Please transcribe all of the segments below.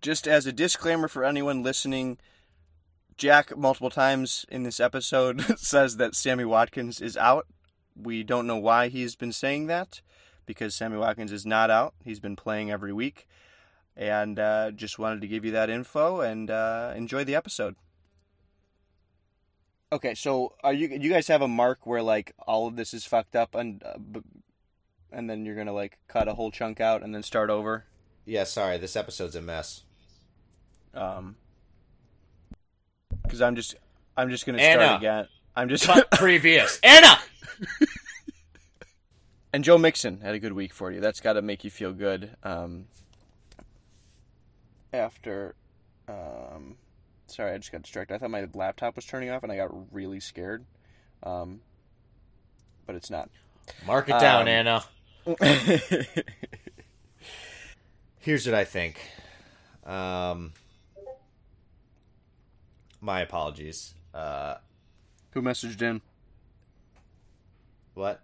just as a disclaimer for anyone listening, Jack multiple times in this episode says that Sammy Watkins is out. We don't know why he's been saying that because Sammy Watkins is not out. He's been playing every week. And uh, just wanted to give you that info and uh, enjoy the episode. Okay, so are you you guys have a mark where like all of this is fucked up and uh, b- and then you're gonna like cut a whole chunk out and then start over? Yeah, sorry, this episode's a mess. Um, because I'm just I'm just gonna start again. I'm just previous. Anna! and Joe Mixon had a good week for you. That's got to make you feel good. Um, after, um, sorry, I just got distracted. I thought my laptop was turning off, and I got really scared. Um, but it's not. Mark it down, Um, Anna. Here's what I think. Um, my apologies. Uh, Who messaged in? what?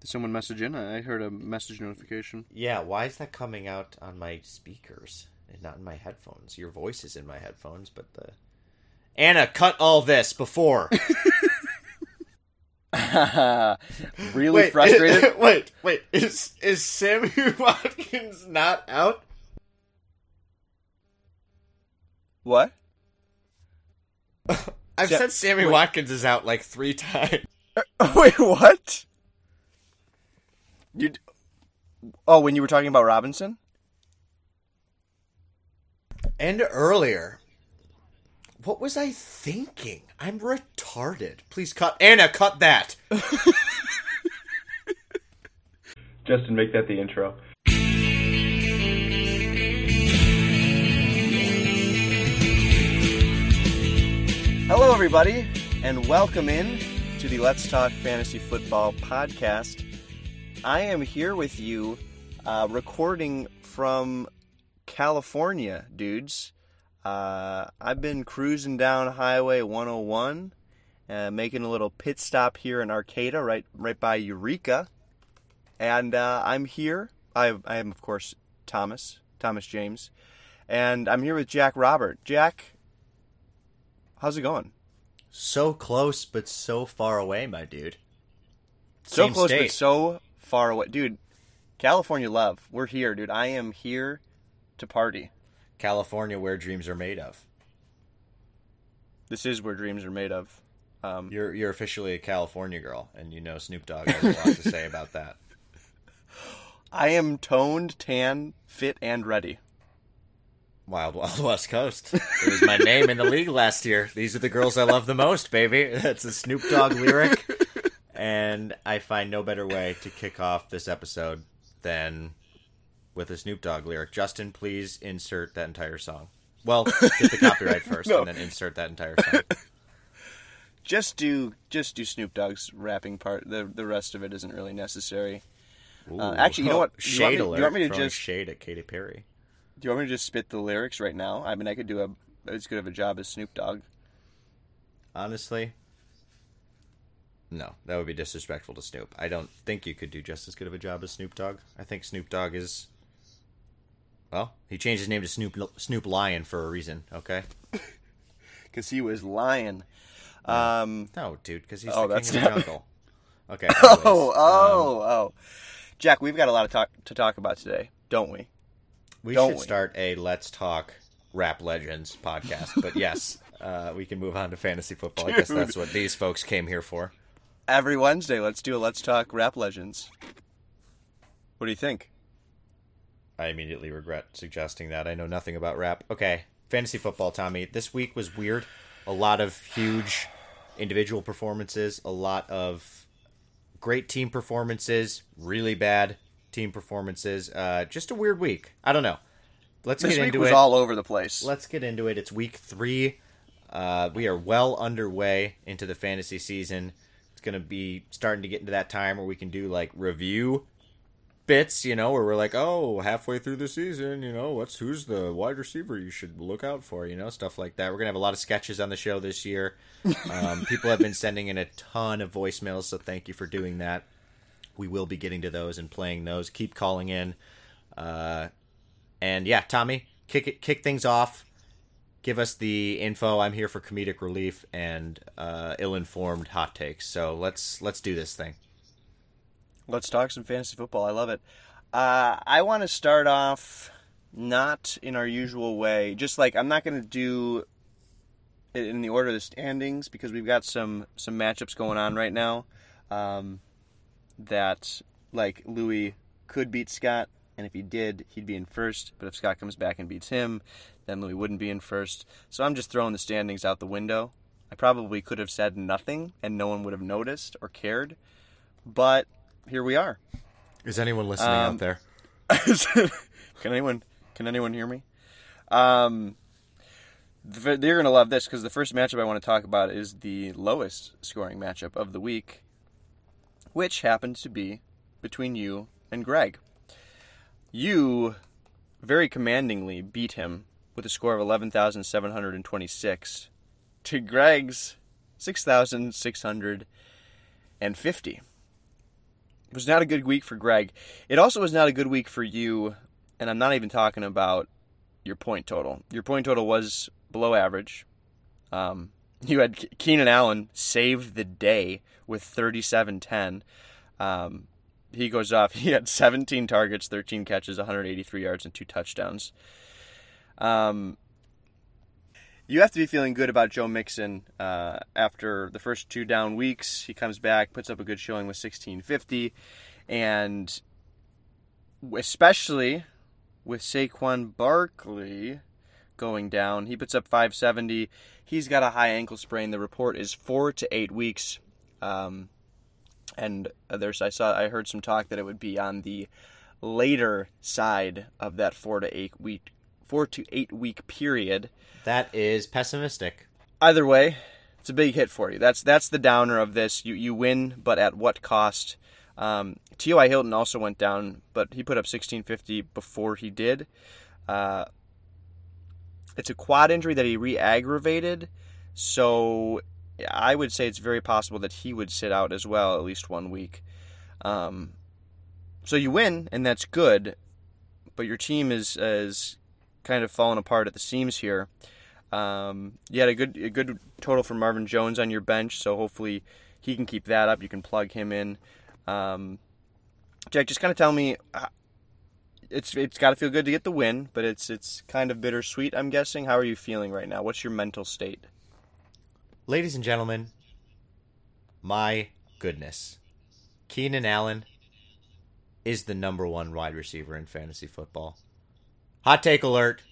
Did someone message in? I heard a message notification. Yeah, why is that coming out on my speakers and not in my headphones? Your voice is in my headphones, but the Anna, cut all this before. really frustrated. wait, wait. Is is Sammy Watkins not out? what? I've Sa- said Sammy wait. Watkins is out like three times. Uh, wait, what? You? Oh, when you were talking about Robinson? And earlier. What was I thinking? I'm retarded. Please cut Anna, cut that. Justin, make that the intro. Hello, everybody, and welcome in to the Let's Talk Fantasy Football podcast. I am here with you, uh, recording from California, dudes. Uh, I've been cruising down Highway 101, uh, making a little pit stop here in Arcata, right, right by Eureka. And uh, I'm here. I, I am, of course, Thomas, Thomas James. And I'm here with Jack Robert. Jack, how's it going? So close, but so far away, my dude. So Same close, but so far away. Dude, California love. We're here, dude. I am here to party. California, where dreams are made of. This is where dreams are made of. Um, You're you're officially a California girl, and you know Snoop Dogg has a lot to say about that. I am toned, tan, fit, and ready. Wild Wild West Coast. It was my name in the league last year. These are the girls I love the most, baby. That's a Snoop Dogg lyric. And I find no better way to kick off this episode than with a Snoop Dogg lyric. Justin, please insert that entire song. Well, get the copyright first No. and then insert that entire song. Just do, just do Snoop Dogg's rapping part. The the rest of it isn't really necessary. Uh, actually, you know what? You want Shade me- you want me to just- shade at Katy Perry. Do you want me to just spit the lyrics right now? I mean, I could do a as good of a job as Snoop Dogg. Honestly, no, that would be disrespectful to Snoop. I don't think you could do just as good of a job as Snoop Dogg. I think Snoop Dogg is. Well, he changed his name to Snoop Snoop Lion for a reason. Okay. Because he was lying. Um, No, dude, because he's Oh, the king of the jungle. Okay. oh, oh, um, oh. Jack, we've got a lot of talk to talk about today, don't we? We don't should we? start a Let's Talk Rap Legends podcast. But yes, uh, we can move on to fantasy football. I guess that's what these folks came here for. Every Wednesday, let's do a Let's Talk Rap Legends. What do you think? I immediately regret suggesting that. I know nothing about rap. Okay, fantasy football, Tommy. This week was weird. A lot of huge individual performances, a lot of great team performances, really bad team performances. Uh, just a weird week. I don't know. Let's This get into was it. all over the place. Let's get into it. It's week three. Uh, we are well underway into the fantasy season. It's going to be starting to get into that time where we can do like review bits, you know, where we're like, oh, halfway through the season, you know, what's who's the wide receiver you should look out for, you know, stuff like that. We're gonna have a lot of sketches on the show this year. Um, people have been sending in a ton of voicemails, so thank you for doing that. We will be getting to those and playing those. Keep calling in. Uh, and yeah, Tommy, kick it, kick things off. Give us the info. I'm here for comedic relief and uh, ill-informed hot takes. So let's let's do this thing. Let's talk some fantasy football. I love it. Uh, I want to start off not in our usual way. Just like I'm not going to do it in the order of the standings because we've got some some matchups going on right now. Um, that like Louis could beat Scott, and if he did, he'd be in first. But if Scott comes back and beats him, then Louis wouldn't be in first. So I'm just throwing the standings out the window. I probably could have said nothing, and no one would have noticed or cared. But here we are. Is anyone listening Um, out there? can anyone can anyone hear me? Um, they're gonna love this because the first matchup I want to talk about is the lowest scoring matchup of the week, which happens to be between you and Greg. You very commandingly beat him with a score of eleven thousand seven hundred and twenty-six to Greg's six thousand six hundred and fifty. It was not a good week for Greg. It also was not a good week for you, and I'm not even talking about your point total. Your point total was below average. Um, you had Ke- Keenan Allen saved the day with 37-10. Um, he goes off. He had 17 targets, 13 catches, 183 yards, and two touchdowns. Um, you have to be feeling good about Joe Mixon uh, after the first two down weeks. He comes back, puts up a good showing with 1650, and especially with Saquon Barkley going down, he puts up 570. He's got a high ankle sprain. The report is four to eight weeks, um, and there's I saw I heard some talk that it would be on the later side of that four to eight week four to eight week period That is pessimistic. either way, it's a big hit for you. That's that's the downer of this. You you win, but at what cost? Um, T.Y. Hilton also went down, but he put up 1650 before he did. Uh, it's a quad injury that he re-aggravated, so I would say it's very possible that he would sit out as well at least one week. Um, so you win, and that's good, but your team is is kind of falling apart at the seams here. Um, you had a good a good total for Marvin Jones on your bench, so hopefully he can keep that up. You can plug him in. Um, Jack, just kind of tell me, uh, it's it's got to feel good to get the win, but it's it's kind of bittersweet. I'm guessing. How are you feeling right now? What's your mental state? Ladies and gentlemen, my goodness. Keenan Allen is the number one wide receiver in fantasy football. Hot take alert.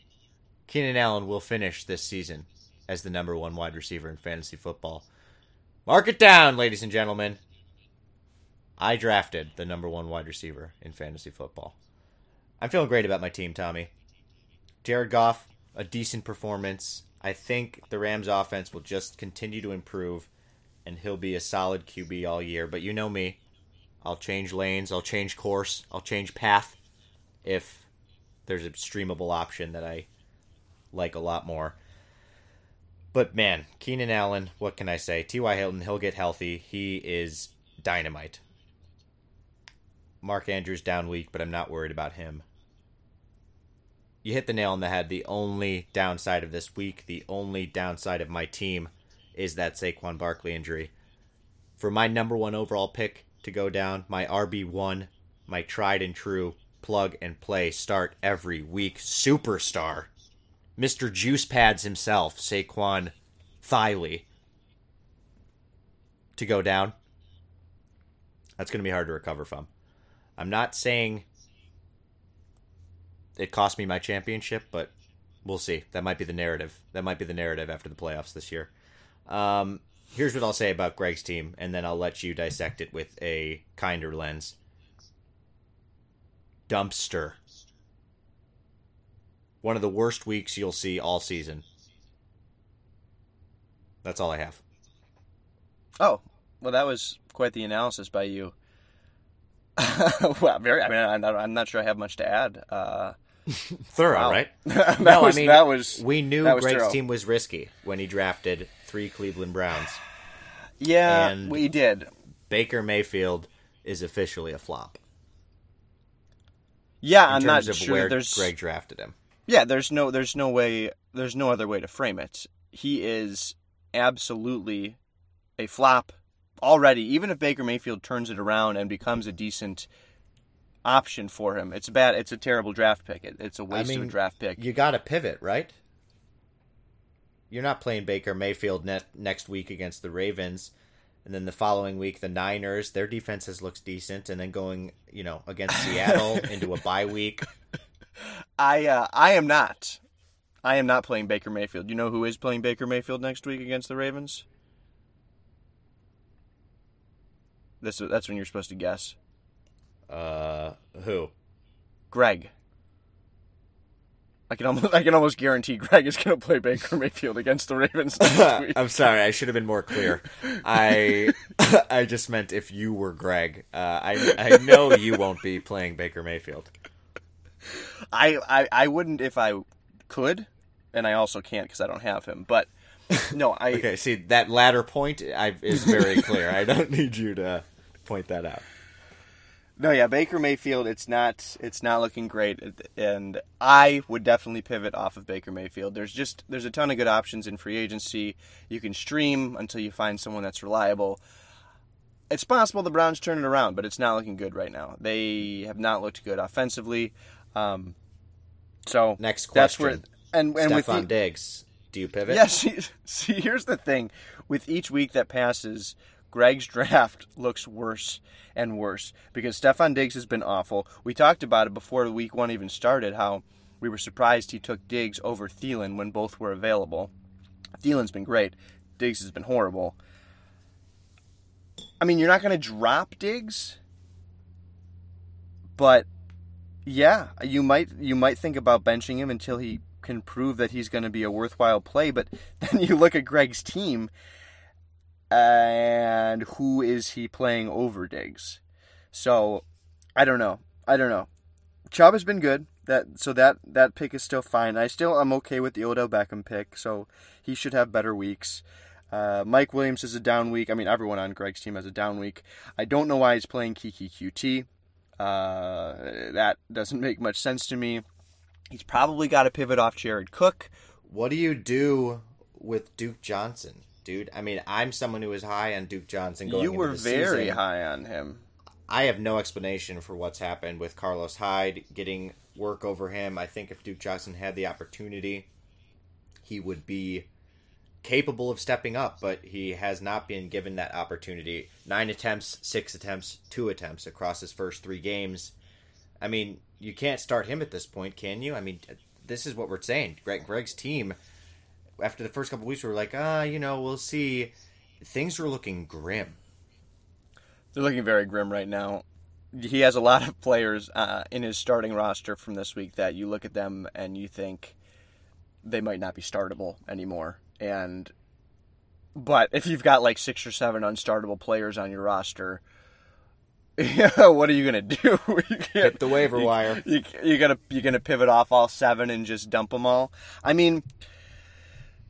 Keenan Allen will finish this season as the number one wide receiver in fantasy football. Mark it down, ladies and gentlemen. I drafted the number one wide receiver in fantasy football. I'm feeling great about my team, Tommy. Jared Goff, a decent performance. I think the Rams offense will just continue to improve and he'll be a solid QB all year. But you know me. I'll change lanes, I'll change course, I'll change path if there's a streamable option that I like a lot more. But man, Keenan Allen, what can I say? T.Y. Hilton, he'll get healthy. He is dynamite. Mark Andrews down week, but I'm not worried about him. You hit the nail on the head. The only downside of this week, the only downside of my team is that Saquon Barkley injury. For my number one overall pick to go down, my RB1, my tried and true plug and play start every week superstar, Mr. Juice Pads himself, Saquon Thiley, to go down. That's going to be hard to recover from. I'm not saying it cost me my championship, but we'll see. That might be the narrative. That might be the narrative after the playoffs this year. Um, here's what I'll say about Greg's team, and then I'll let you dissect it with a kinder lens. Dumpster. One of the worst weeks you'll see all season. That's all I have. Oh, well, that was quite the analysis by you. well, very. I mean, I'm not, I'm not sure I have much to add. Uh, Thorough, wow. right? that No, I mean, that was We knew was Greg's thorough. team was risky when he drafted three Cleveland Browns. yeah, and- we did. Baker Mayfield is officially a flop Yeah, in I'm terms not of sure where there's Greg drafted him. Yeah, there's no there's no way there's no other way to frame it. He is absolutely a flop already. Even if Baker Mayfield turns it around and becomes a decent option for him, it's bad. It's a terrible draft pick. It, it's a waste of mean, a draft pick. You got to pivot, right? You're not playing Baker Mayfield ne- next week against the Ravens, and then the following week the Niners. Their defenses looks decent, and then going, you know, against Seattle into a bye week. I uh, I am not. I am not playing Baker Mayfield. You know who is playing Baker Mayfield next week against the Ravens? This that's when you're supposed to guess. Uh, who? Greg. I can almost I can almost guarantee Greg is going to play Baker Mayfield against the Ravens next week. I'm sorry, I should have been more clear. I I just meant if you were Greg. Uh, I I know you won't be playing Baker Mayfield. I, I I wouldn't if I could, and I also can't because I don't have him. But no, I Okay, see that latter point I, is very clear. I don't need you to point that out. no, yeah, Baker Mayfield. It's not it's not looking great, and I would definitely pivot off of Baker Mayfield. There's just there's a ton of good options in free agency. You can stream until you find someone that's reliable. It's possible the Browns turn it around, but it's not looking good right now. They have not looked good offensively. Um, so Next that's question. where and and with Stefon the, Diggs. Do you pivot? Yeah, see, see, here's the thing. With each week that passes, Greg's draft looks worse and worse because Stefon Diggs has been awful. We talked about it before week one even started, how we were surprised he took Diggs over Thielen when both were available. Thielen's been great. Diggs has been horrible. I mean, you're not going to drop Diggs, but yeah, you might you might think about benching him until he can prove that he's going to be a worthwhile play. But then you look at Greg's team, and who is he playing over Diggs? So I don't know. I don't know. Chubb has been good. That so that that pick is still fine. I still I'm okay with the Odell Beckham pick. So he should have better weeks. Uh, Mike Williams is a down week. I mean, everyone on Greg's team has a down week. I don't know why he's playing Keke Coutee. Uh, that doesn't make much sense to me. He's probably got to pivot off Jared Cook. What do you do with Duke Johnson, dude? I mean, I'm someone who is high on Duke Johnson. Going You were very season. high on him. I have no explanation for what's happened with Carlos Hyde getting work over him. I think if Duke Johnson had the opportunity, he would be capable of stepping up, but he has not been given that opportunity. Nine attempts, six attempts, two attempts across his first three games. I mean, you can't start him at this point, can you? I mean, this is what we're saying. Greg, Greg's team, after the first couple weeks, we were like, ah, you know, we'll see. Things are looking grim. They're looking very grim right now. He has a lot of players uh, in his starting roster from this week that you look at them and you think they might not be startable anymore. And but if you've got like six or seven unstartable players on your roster, what are you gonna do? you Hit the waiver you- wire. You, you gotta you're gonna pivot off all seven and just dump them all. I mean,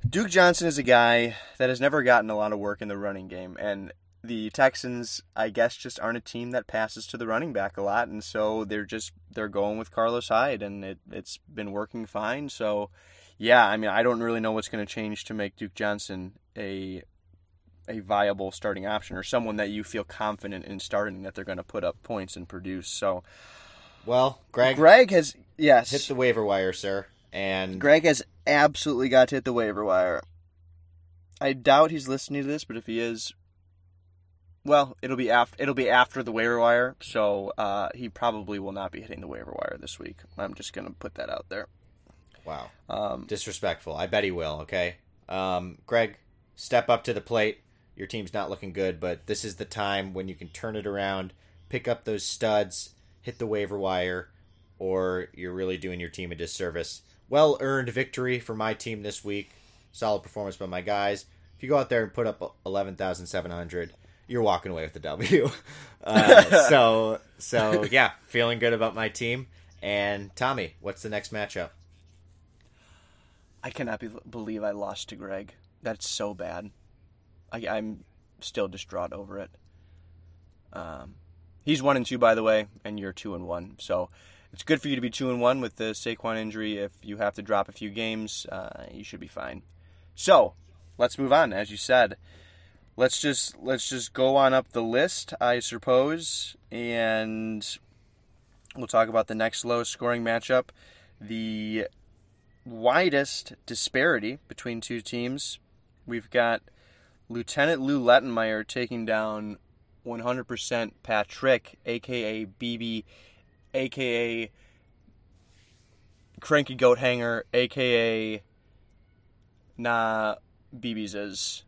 Duke Johnson is a guy that has never gotten a lot of work in the running game, and the Texans, I guess, just aren't a team that passes to the running back a lot, and so they're just they're going with Carlos Hyde, and it it's been working fine. So, yeah, I mean, I don't really know what's going to change to make Duke Johnson a a viable starting option or someone that you feel confident in starting that they're going to put up points and produce. So, Well, Greg, Greg has yes, hit the waiver wire, sir. And Greg has absolutely got to hit the waiver wire. I doubt he's listening to this, but if he is, well, it'll be after it'll be after the waiver wire, so uh, he probably will not be hitting the waiver wire this week. I'm just gonna put that out there. wow, Um, disrespectful. I bet he will. Okay, um, Greg, step up to the plate. Your team's not looking good, but this is the time when you can turn it around, pick up those studs, hit the waiver wire, or you're really doing your team a disservice. Well earned victory for my team this week. Solid performance by my guys. If you go out there and put up eleven thousand seven hundred, you're walking away with the W. Uh, so so yeah, feeling good about my team. And Tommy, what's the next matchup? I cannot be, believe I lost to Greg. That's so bad. I, I'm still distraught over it. Um, he's one and two, by the way, and you're two and one. So it's good for you to be two and one with the Saquon injury. If you have to drop a few games, uh, you should be fine. So let's move on. As you said, let's just let's just go on up the list, I suppose, and we'll talk about the next lowest scoring matchup, the widest disparity between two teams. We've got Lieutenant Lou Lettenmeyer taking down 100% Patrick, aka BB, aka Cranky Goat Hanger, aka Nah BB's is.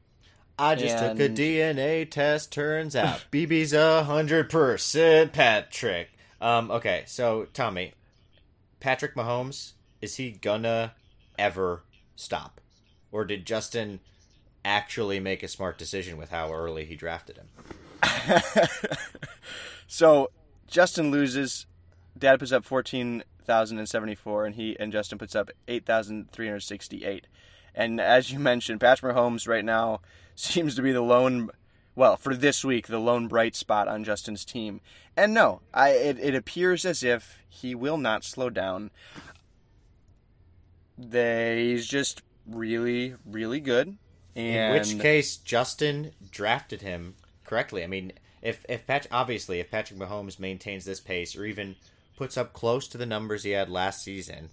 I just And- took a DNA test. Turns out BB's a hundred percent Patrick. Um, okay, so Tommy, Patrick Mahomes is he gonna ever stop, or did Justin actually make a smart decision with how early he drafted him? so Justin loses. Dad puts up fourteen thousand and seventy four, and he and Justin puts up eight thousand three hundred sixty eight. And as you mentioned, Patrick Mahomes right now seems to be the lone, well, for this week, the lone bright spot on Justin's team. And no, I it, it appears as if he will not slow down. They, he's just really, really good. And In which case, Justin drafted him correctly. I mean, if if Pat, obviously if Patrick Mahomes maintains this pace or even puts up close to the numbers he had last season,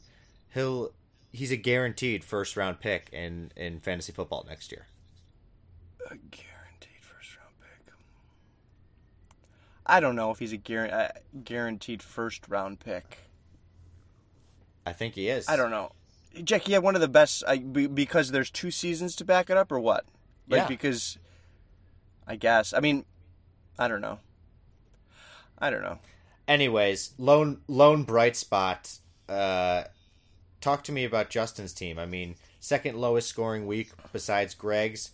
he'll he's a guaranteed first round pick in in fantasy football next year. a guaranteed first round pick. I don't know if he's a guar- uh, guaranteed first round pick. I think he is. I don't know. Jackie had one of the best I, because there's two seasons to back it up, or what? Like Yeah. because I guess. I mean, I don't know. I don't know. Anyways, lone lone bright spot. Uh, talk to me about Justin's team. I mean, second lowest scoring week besides Greg's.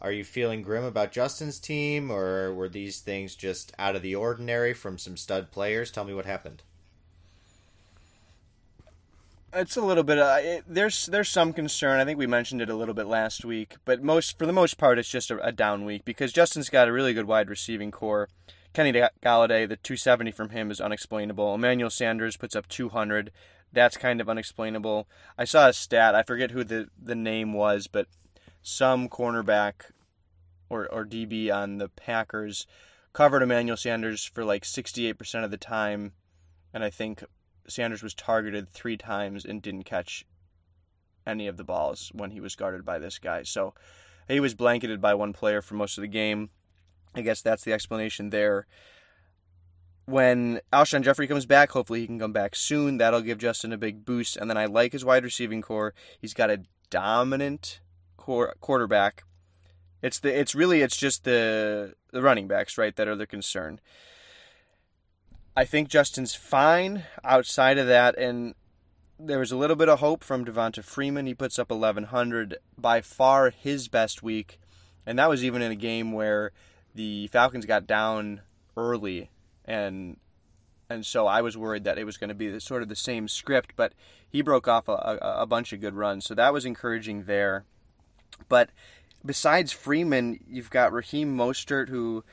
Are you feeling grim about Justin's team, or were these things just out of the ordinary from some stud players? Tell me what happened. It's a little bit. Uh, it, there's there's some concern. I think we mentioned it a little bit last week, but most for the most part, it's just a, a down week because Justin's got a really good wide receiving core. Kenny Golladay, the 270 from him is unexplainable. Emmanuel Sanders puts up 200. That's kind of unexplainable. I saw a stat. I forget who the, the name was, but some cornerback or, or DB on the Packers covered Emmanuel Sanders for like 68% of the time. And I think Sanders was targeted three times and didn't catch any of the balls when he was guarded by this guy. So he was blanketed by one player for most of the game. I guess that's the explanation there. When Alshon Jeffery comes back, hopefully he can come back soon. That'll give Justin a big boost. And then I like his wide receiving core. He's got a dominant core, quarterback. It's the it's really it's just the the running backs right that are the concern. I think Justin's fine outside of that, and there was a little bit of hope from Devonta Freeman. He puts up 1,100, by far his best week, and that was even in a game where the Falcons got down early, and and so I was worried that it was going to be the, sort of the same script, but he broke off a, a, a bunch of good runs, so that was encouraging there. But besides Freeman, you've got Raheem Mostert, who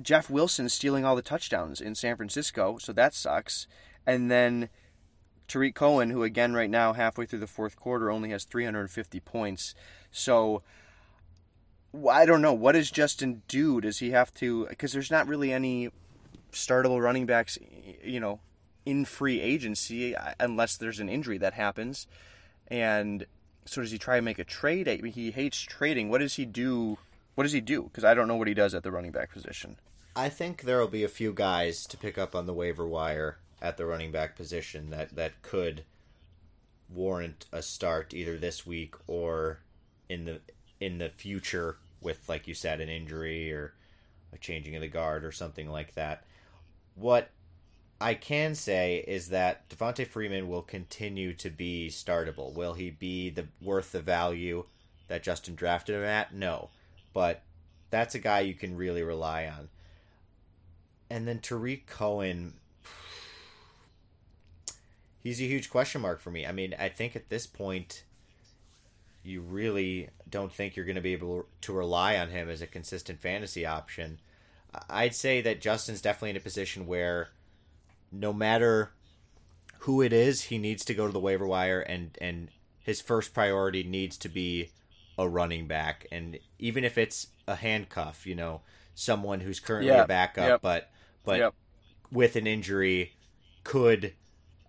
Jeff Wilson stealing all the touchdowns in San Francisco, so that sucks. And then Tarik Cohen, who again right now halfway through the fourth quarter only has 350 points. So I don't know what does Justin do? Does he have to? Because there's not really any startable running backs, you know, in free agency uh, unless there's an injury that happens. And so does he try and make a trade? I mean, he hates trading. What does he do? What does he do? Because I don't know what he does at the running back position. I think there will be a few guys to pick up on the waiver wire at the running back position that, that could warrant a start either this week or in the in the future with like you said an injury or a changing of the guard or something like that. What I can say is that Devonta Freeman will continue to be startable. Will he be the worth the value that Justin drafted him at? No. But that's a guy you can really rely on. And then Tarik Cohen, he's a huge question mark for me. I mean, I think at this point, you really don't think you're going to be able to rely on him as a consistent fantasy option. I'd say that Justin's definitely in a position where no matter who it is, he needs to go to the waiver wire and and his first priority needs to be a running back and even if it's a handcuff, you know, someone who's currently Yeah, a backup yep. but but Yep. with an injury could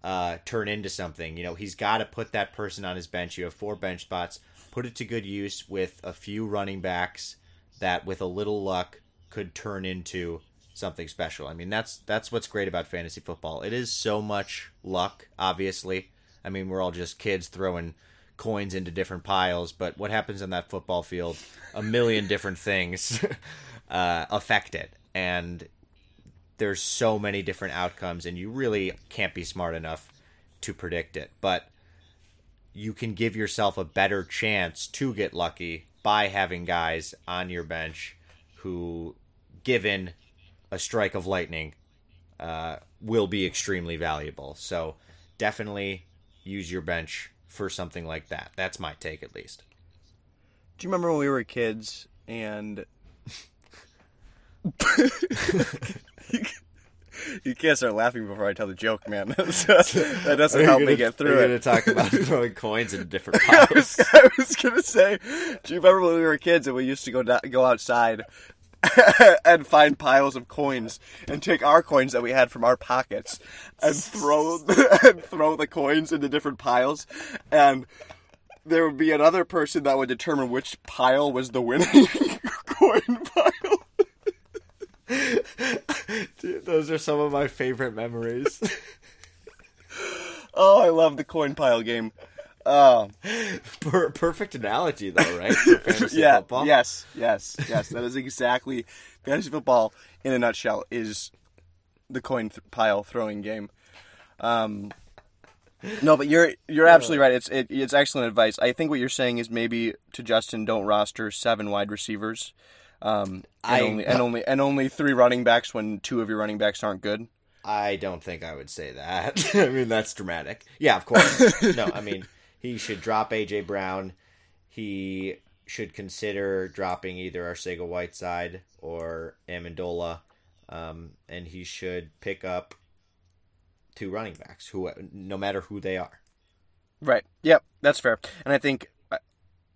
uh, turn into something. You know, he's got to put that person on his bench. You have four bench spots. Put it to good use with a few running backs that, with a little luck, could turn into something special. I mean, that's that's what's great about fantasy football. It is so much luck. Obviously, I mean, we're all just kids throwing coins into different piles, but what happens on that football field, a million different things uh, affect it, and there's so many different outcomes and you really can't be smart enough to predict it but you can give yourself a better chance to get lucky by having guys on your bench who given a strike of lightning uh, will be extremely valuable. So definitely use your bench for something like that. That's my take at least. Do you remember when we were kids and you can't start laughing before I tell the joke, man. that doesn't help me get through We're it. going to talk about throwing coins into different I piles was, I was gonna say, do you remember when we were kids and we used to go do- go outside and find piles of coins and take our coins that we had from our pockets and throw and throw the coins into different piles and there would be another person that would determine which pile was the winning coin pile. Dude, those are some of my favorite memories. Oh, I love the coin pile game. Oh, Per- perfect analogy, though, right? Yeah, football. yes, yes, yes. That is exactly fantasy football in a nutshell. Is the coin th- pile throwing game? Um, no, but you're you're absolutely right. It's it, it's excellent advice. I think what you're saying is maybe to Justin, don't roster seven wide receivers, um, and I- only and only and only three running backs when two of your running backs aren't good. I don't think I would say that. I mean, that's dramatic. Yeah, of course. no, I mean, he should drop AJ Brown. He should consider dropping either Arcega Whiteside or Amendola, um, and he should pick up two running backs, who no matter who they are. Right. Yep, that's fair. And I think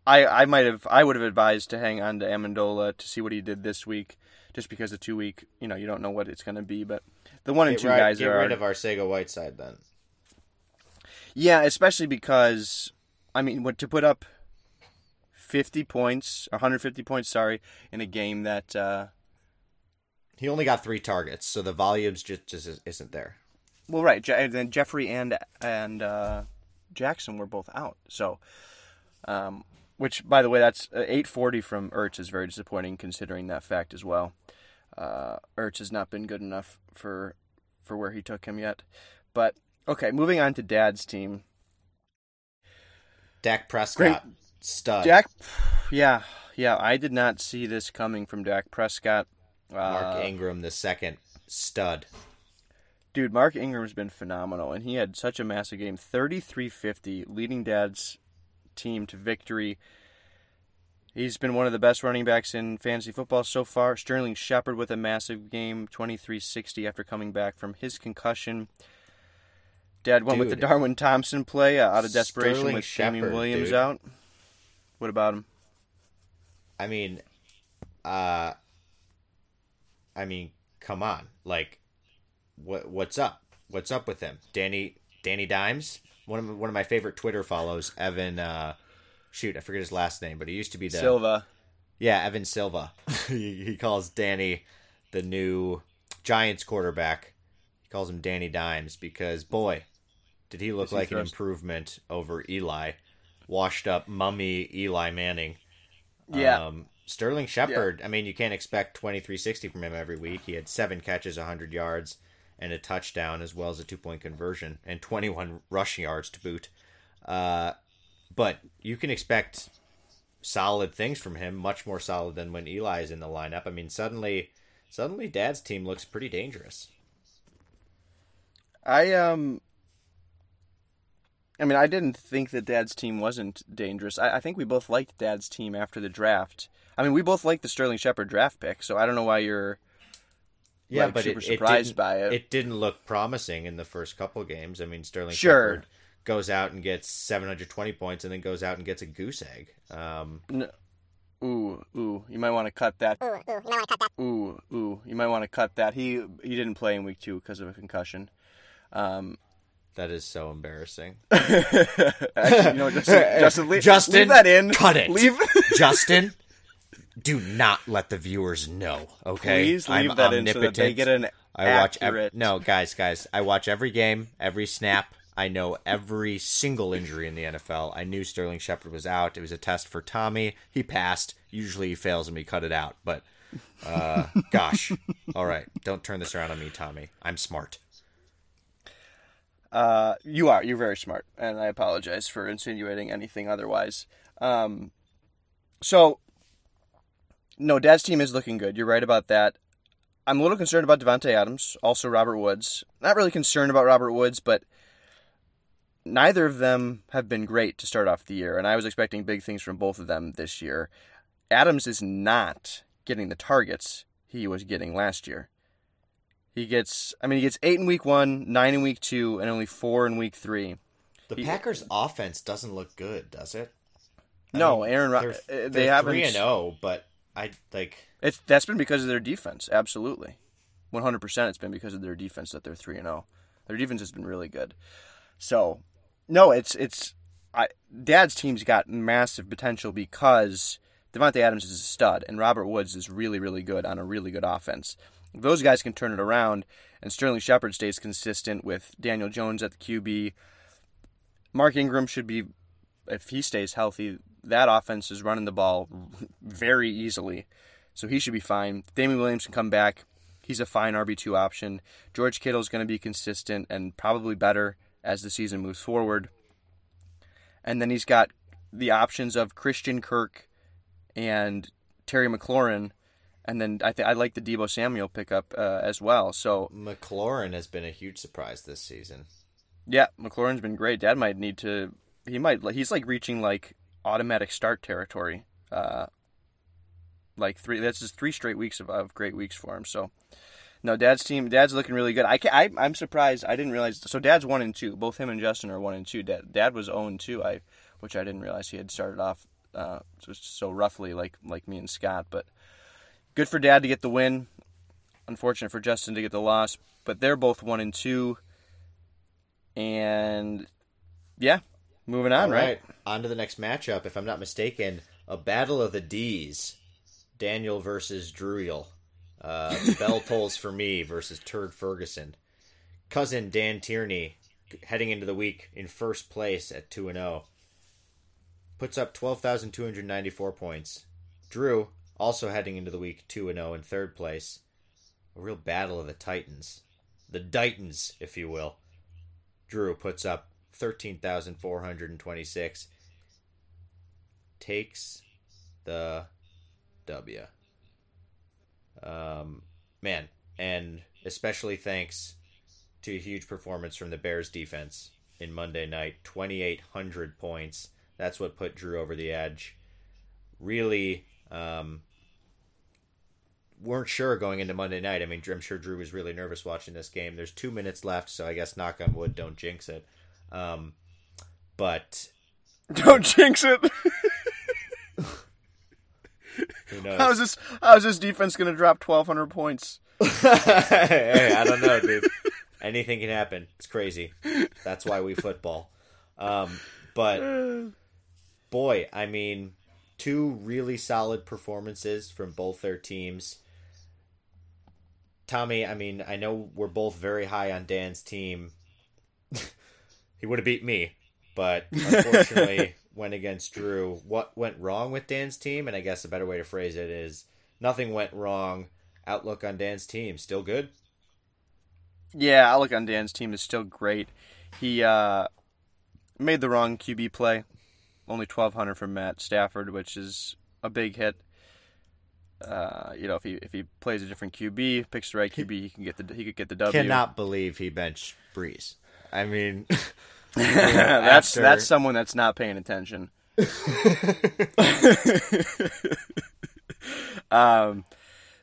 I I might have I would have advised to hang on to Amendola to see what he did this week, just because the two week you know you don't know what it's going to be, but the one and Get, two ri- guys get are rid of Arcega Whiteside then. yeah, especially because I mean what to put up fifty points, one hundred fifty points, sorry, in a game that uh, He only got three targets, so the volumes just just isn't there. well right, and then Jeffery and and uh, Jackson were both out, so. Um, which, by the way, that's uh, 840 from Ertz is very disappointing considering that fact as well. Uh, Ertz has not been good enough for for where he took him yet. But okay, moving on to Dad's team. Dak Prescott, stud. Dak, yeah, yeah, I did not see this coming from Dak Prescott. Uh, Mark Ingram, the second stud. dude, Mark Ingram's been phenomenal, and he had such a massive game Thirty-three fifty, leading Dad's team to victory. He's been one of the best running backs in fantasy football so far. Sterling Shepard with a massive game, 2360 after coming back from his concussion. Dad went with the Darwin Thompson play uh, out of desperation Sterling with Damien Shepard, Williams dude. out. What about him? I mean, uh, I mean, come on, like, what what's up? What's up with him? Danny Danny Dimes, one of one of my favorite Twitter follows, Evan. Uh, shoot, I forget his last name, but he used to be the Silva. yeah Evan Silva. he, he calls Danny the new Giants quarterback. He calls him Danny Dimes because boy, did he look he like an improvement over Eli, washed up mummy Eli Manning. Yeah. Um, Sterling Shepard, I mean, you can't expect 2360 from him every week. He had seven catches, 100 yards, and a touchdown, as well as a two point conversion, and 21 rushing yards to boot. Uh, but you can expect solid things from him, much more solid than when Eli is in the lineup. I mean, suddenly, suddenly, Dad's team looks pretty dangerous. I um I mean I didn't think that Dad's team wasn't dangerous. I, I think we both liked Dad's team after the draft. I mean we both liked the Sterling Shepard draft pick, so I don't know why you're yeah, like, but super it, surprised it by it. It didn't look promising in the first couple games. I mean, Sterling sure. Shepard goes out and gets 720 points, and then goes out and gets a goose egg. Um, no. Ooh, ooh, you might want to cut that. Ooh, ooh, you might want to cut that. Ooh, ooh, you might want to cut that. He he didn't play in week two because of a concussion. Um, that is so embarrassing. Actually, you know, Justin, Justin, leave, Justin, leave that in. Cut it. Leave. Justin, do not let the viewers know. Okay, please leave I'm that omnipotent. in so that they get an I watch every, no, guys, guys. I watch every game, every snap. I know every single injury in the NFL. I knew Sterling Shepard was out. It was a test for Tommy. He passed. Usually he fails and we cut it out. But uh, gosh, all right, don't turn this around on me, Tommy. I'm smart. Uh, you are. You're very smart, and I apologize for insinuating anything otherwise. Um, so, no, Dad's team is looking good. You're right about that. I'm a little concerned about Davante Adams, also Robert Woods. Not really concerned about Robert Woods, but neither of them have been great to start off the year, and I was expecting big things from both of them this year. Adams is not getting the targets he was getting last year. He gets, I mean, he gets eight in week one, nine in week two, and only four in week three. The he, Packers' offense doesn't look good, does it? I no, mean, Aaron. They're, uh, they have three and zero, oh, but I like it's that's been because of their defense. Absolutely, one hundred percent. It's been because of their defense that they're three and zero. Oh. Their defense has been really good. So, no, it's it's. I, Dad's team's got massive potential because Davante Adams is a stud and Robert Woods is really really good on a really good offense. If those guys can turn it around, and Sterling Shepard stays consistent with Daniel Jones at the QB. Mark Ingram should be, if he stays healthy, that offense is running the ball very easily. So he should be fine. Damien Williams can come back. He's a fine RB2 option. George Kittle is going to be consistent and probably better as the season moves forward. And then he's got the options of Christian Kirk and Terry McLaurin and then I think I like the Deebo Samuel pickup uh, as well. So McLaurin has been a huge surprise this season. Yeah, McLaurin's been great. Dad might need to. He might. He's like reaching like automatic start territory. Uh, like three. That's just three straight weeks of, of great weeks for him. So. No, Dad's team. Dad's looking really good. I, I I'm surprised. I didn't realize. So Dad's one and two. Both him and Justin are one and two. Dad, Dad was zero and two. I, which I didn't realize he had started off uh, so roughly like like me and Scott. But good for Dad to get the win. Unfortunate for Justin to get the loss, but they're both one and two. And yeah, moving on, right. right? On to the next matchup. If I'm not mistaken, a battle of the D's. Daniel versus Druiel. Uh, bell tolls for me versus Turd Ferguson. Cousin Dan Tierney heading into the week in first place at 2 and 0. Puts up 12,294 points. Drew also heading into the week 2 and 0 in third place. A real battle of the Titans. The Titans, if you will. Drew puts up 13,426. Takes the W. Um, man, and especially thanks to a huge performance from the Bears defense in Monday night 2,800 points. That's what put Drew over the edge. Really um, weren't sure going into Monday night. I mean, I'm sure Drew was really nervous watching this game. There's two minutes left, so I guess knock on wood, don't jinx it. Um, but don't jinx it. Who knows? How's this? How's this defense going to drop 1,200 points? hey, I don't know, dude. Anything can happen. It's crazy. That's why we football. Um, but boy, I mean, two really solid performances from both their teams. Tommy, I mean, I know we're both very high on Dan's team. He would have beat me, but unfortunately went against Drew. What went wrong with Dan's team? And I guess a better way to phrase it is nothing went wrong. Outlook on Dan's team still good. Yeah, outlook on Dan's team is still great. He uh, made the wrong QB play. Only twelve hundred from Matt Stafford, which is a big hit. Uh, you know, if he if he plays a different QB, picks the right QB, he can get the he could get the W. Cannot believe he benched Brees. I mean, that's after... that's someone that's not paying attention. um,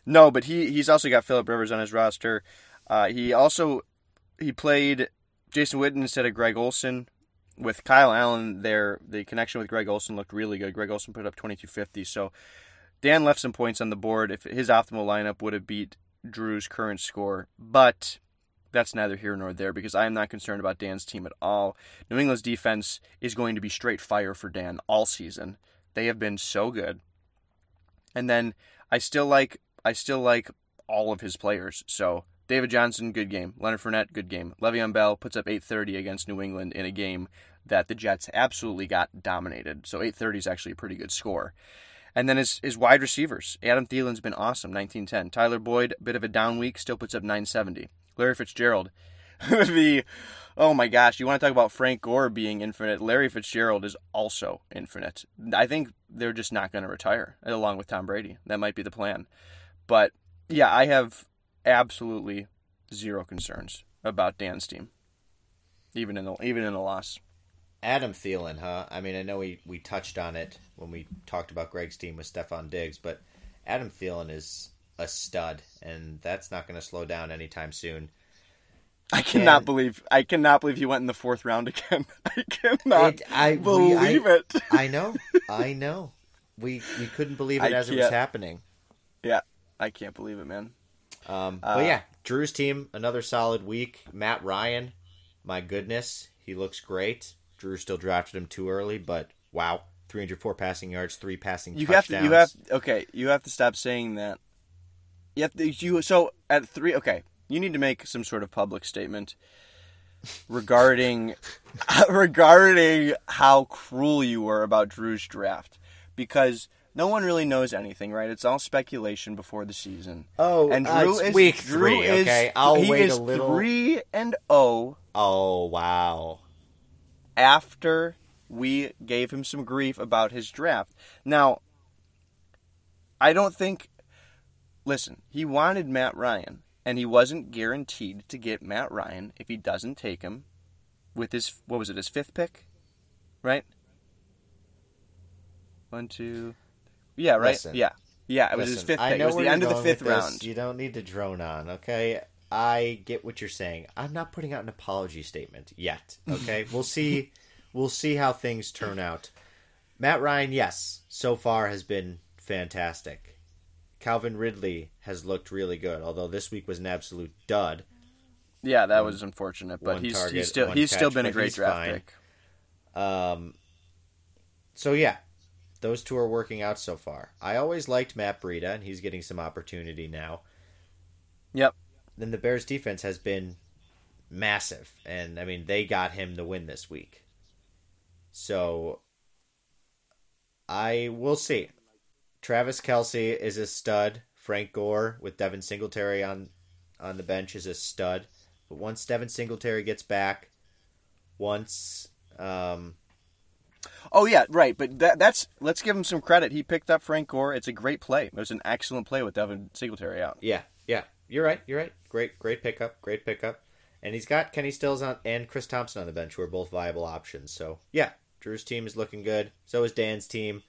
No, but he he's also got Philip Rivers on his roster. Uh, he also he played Jason Witten instead of Greg Olsen With Kyle Allen there, the connection with Greg Olsen looked really good. Greg Olsen put up 2250. So Dan left some points on the board. If his optimal lineup would have beat Drew's current score, but that's neither here nor there because I am not concerned about Dan's team at all. New England's defense is going to be straight fire for Dan all season. They have been so good. And then I still like I still like all of his players. So David Johnson, good game. Leonard Fournette, good game. Le'Veon Bell puts up 830 against New England in a game that the Jets absolutely got dominated. So 830 is actually a pretty good score. And then his, his wide receivers. Adam Thielen's been awesome, 1910. Tyler Boyd, bit of a down week, still puts up 970. Larry Fitzgerald, the oh my gosh, you want to talk about Frank Gore being infinite? Larry Fitzgerald is also infinite. I think they're just not going to retire along with Tom Brady. That might be the plan. But yeah, I have absolutely zero concerns about Dan's team, even in the even in the loss. Adam Thielen, huh? I mean, I know we, we touched on it when we talked about Greg's team with Stefon Diggs, but Adam Thielen is a stud, and that's not going to slow down anytime soon. I cannot and, believe I cannot believe he went in the fourth round again. I cannot it, I, believe we, I, it. I know, I know. We we couldn't believe it I as it was happening. Yeah, I can't believe it, man. Um, uh, but yeah, Drew's team another solid week. Matt Ryan, my goodness, he looks great. Drew still drafted him too early, but wow, 304 passing yards, three passing you touchdowns. Have to, you have okay. You have to stop saying that. You have to, you so at three. Okay, you need to make some sort of public statement regarding regarding how cruel you were about Drew's draft because no one really knows anything, right? It's all speculation before the season. Oh, and uh, Drew uh, is week Drew three. Is, okay, I'll wait a little. Three and oh. Oh wow! After we gave him some grief about his draft, now I don't think. Listen, he wanted Matt Ryan, and he wasn't guaranteed to get Matt Ryan if he doesn't take him with his what was it his fifth pick, right? One, two, yeah, right. Listen, yeah, yeah. It was his fifth pick. It was the end of the fifth round. You don't need to drone on, okay? I get what you're saying. I'm not putting out an apology statement yet. Okay, we'll see. We'll see how things turn out. Matt Ryan, yes, so far has been fantastic. Calvin Ridley has looked really good, although this week was an absolute dud. Yeah, that was unfortunate, but he's target, he's still he's catch, still been a great draft fine. pick. Um, so yeah, those two are working out so far. I always liked Matt Breida, and he's getting some opportunity now. Yep. Then the Bears' defense has been massive, and I mean they got him the win this week. So I will see. Travis Kelce is a stud. Frank Gore with Devin Singletary on on the bench is a stud. But once Devin Singletary gets back, once um, Oh yeah, right. But that, that's let's give him some credit. He picked up Frank Gore. It's a great play. It was an excellent play with Devin Singletary out. Yeah, yeah. You're right. You're right. Great, great pickup. Great pickup. And he's got Kenny Stills on and Chris Thompson on the bench, who are both viable options. So yeah, Drew's team is looking good. So is Dan's team.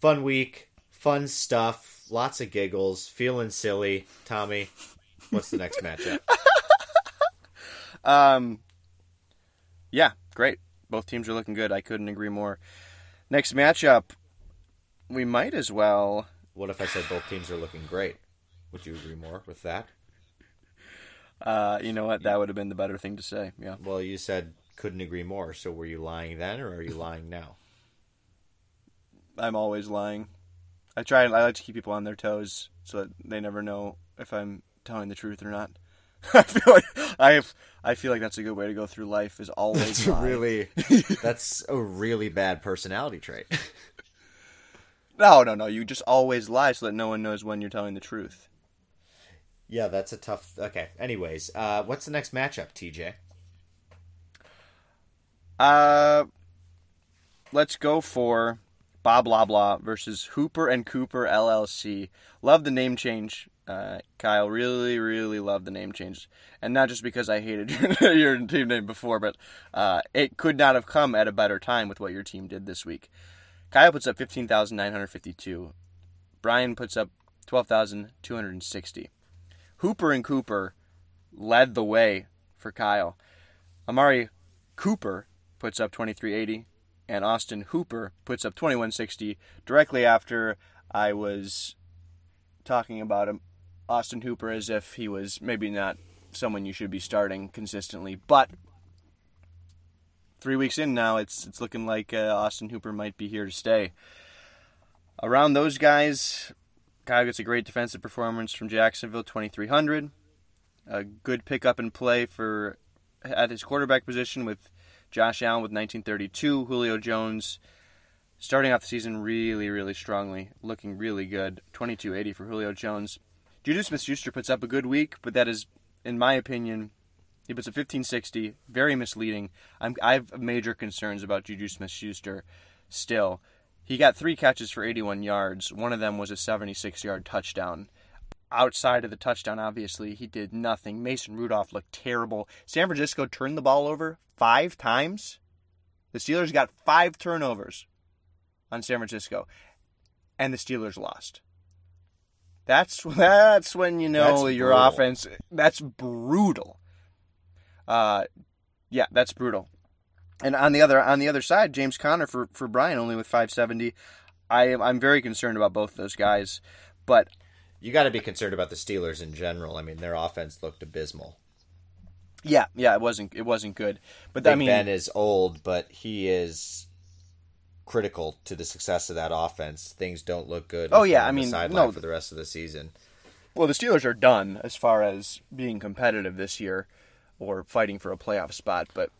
Fun week, fun stuff, lots of giggles, feeling silly. Tommy, what's the next matchup? um, yeah, great both teams are looking good. I couldn't agree more. Next matchup, we might as well. What if I said both teams are looking great? Would you agree more with that? Uh, you know what? That would have been the better thing to say. Yeah. Well, you said couldn't agree more. So were you lying then, or are you lying now? I'm always lying. I try. I like to keep people on their toes so that they never know if I'm telling the truth or not. I feel like I have. I feel like that's a good way to go through life. Is always that's really. that's a really bad personality trait. no, no, no. You just always lie so that no one knows when you're telling the truth. Yeah, that's a tough. Okay. Anyways, uh, what's the next matchup, TJ? Uh, let's go for Bob Blah Blah versus Hooper and Cooper LLC. Love the name change uh, Kyle, really, really love the name change, and not just because I hated your, your team name before, but uh, it could not have come at a better time with what your team did this week. Kyle puts up fifteen thousand nine hundred fifty-two. Brian puts up 12,260. Hooper and Cooper led the way for Kyle. Amari Cooper puts up 2380 and Austin Hooper puts up 2160 directly after I was talking about him Austin Hooper as if he was maybe not someone you should be starting consistently, but three weeks in now, it's it's looking like uh, Austin Hooper might be here to stay. Around those guys, Kyle gets a great defensive performance from Jacksonville, 2300. A good pickup and play for at his quarterback position with Josh Allen with 1932, Julio Jones starting off the season really, really strongly, looking really good. 2280 for Julio Jones. Juju Smith Schuster puts up a good week, but that is, in my opinion, he puts a 1560, very misleading. I'm, I have major concerns about Juju Smith Schuster still. He got three catches for 81 yards. One of them was a 76 yard touchdown. Outside of the touchdown, obviously, he did nothing. Mason Rudolph looked terrible. San Francisco turned the ball over five times. The Steelers got five turnovers on San Francisco, and the Steelers lost. That's that's when you know That's your brutal. offense. That's brutal. Uh, yeah, that's brutal. And on the other on the other side, James Conner for for Brian only with 570. I am I'm very concerned about both those guys, but You got to be concerned about the Steelers in general. I mean, their offense looked abysmal. yeah, yeah, it wasn't it wasn't good. But Big I mean, Ben is old, but he is critical to the success of that offense. Things don't look good. Oh, yeah, I mean, sideline no. for the rest of the season. well, the Steelers are done as far as being competitive this year or fighting for a playoff spot. But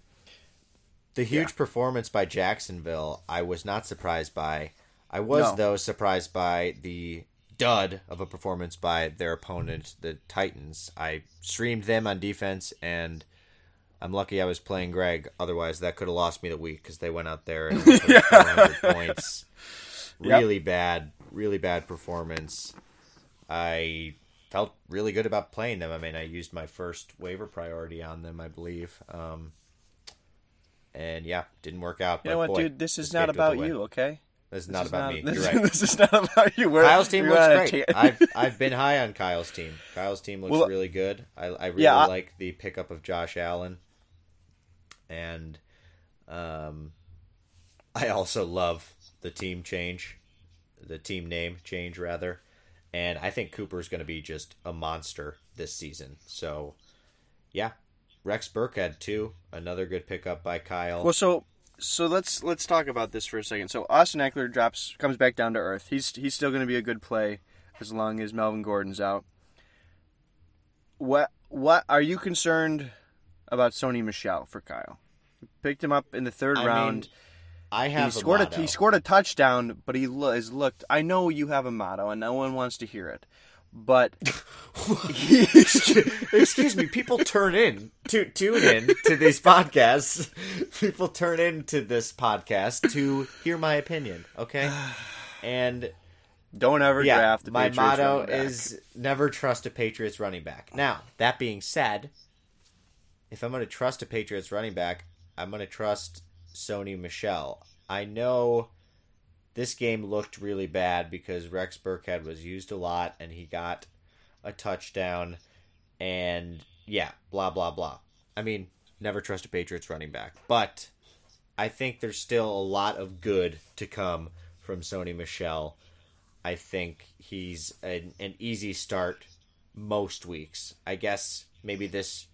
The huge performance by Jacksonville, I was not surprised by. I was No. though surprised by the dud of a performance by their opponent, the Titans. I streamed them on defense, and I'm lucky I was playing Greg. Otherwise, that could have lost me the week because they went out there and put 400 points. Yep. Really bad, really bad performance. I felt really good about playing them. I mean, I used my first waiver priority on them, I believe. Um, and yeah, didn't work out. you but know what, boy, dude? This is not about you, okay? This is This not is about me. This, You're right. this is not about you. We're, Kyle's team looks great. I've I've been high on Kyle's team. Kyle's team looks Well, really good. I I really yeah, I- like the pickup of Josh Allen, and um, I also love the team change, the team name change rather, and I think Cooper's going to be just a monster this season. So, yeah, Rex Burkhead too, another good pickup by Kyle. Well, so so let's let's talk about this for a second. So Austin Ekeler drops comes back down to earth. He's he's still going to be a good play as long as Melvin Gordon's out. What what are you concerned about Sony Michel for Kyle? Picked him up in the third I round. mean, I he have scored a, a, he scored a touchdown, but he lo- has looked. I know you have a motto, and no one wants to hear it. But Excuse me, people turn in to tune in to these podcasts. People turn in to this podcast to hear my opinion, okay? And don't ever yeah, draft the my Patriots motto back. is never trust a Patriots running back. Now, that being said, if I'm going to trust a Patriots running back, I'm going to trust Sony Michel. I know this game looked really bad because Rex Burkhead was used a lot and he got a touchdown and yeah, blah blah blah. I mean, never trust a Patriots running back, but I think there's still a lot of good to come from Sony Michel. I think he's an, an easy start most weeks. I guess maybe this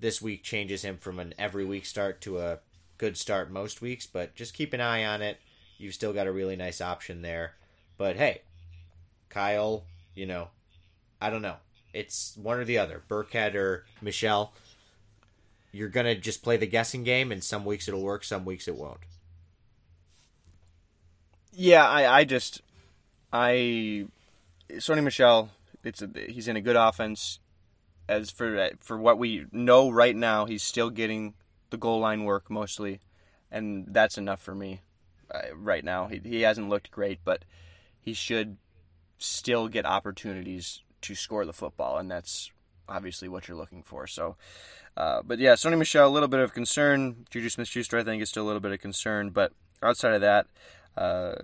this week changes him from an every week start to a good start most weeks, but just keep an eye on it. You've still got a really nice option there. But hey, Kyle, you know, I don't know. It's one or the other, Burkhead or Michel. You're gonna just play the guessing game, and some weeks it'll work, some weeks it won't. Yeah, I, I just, I, Sony Michel, it's a, he's in a good offense. As for for what we know right now, he's still getting the goal line work mostly, and that's enough for me. Uh, right now, he he hasn't looked great, but he should still get opportunities to score the football, and that's obviously what you're looking for. So, uh, but yeah, Sony Michel, a little bit of concern. Juju Smith-Schuster, I think, is still a little bit of concern, but outside of that. Uh,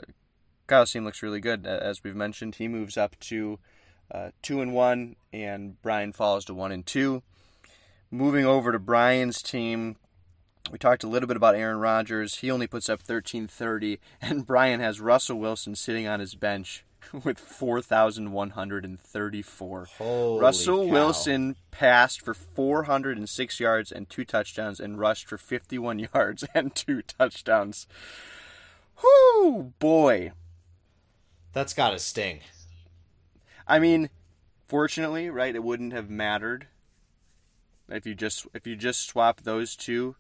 Kyle's team looks really good, as we've mentioned. He moves up to uh, two and one, and Brian falls to one and two. Moving over to Brian's team, we talked a little bit about Aaron Rodgers. He only puts up 1330, and Brian has Russell Wilson sitting on his bench with 4,134. Holy Russell cow. Wilson passed for 406 yards and two touchdowns and rushed for 51 yards and two touchdowns. Whoo, boy. That's got to sting. I mean, fortunately, right, it wouldn't have mattered if you just if you just swap those two.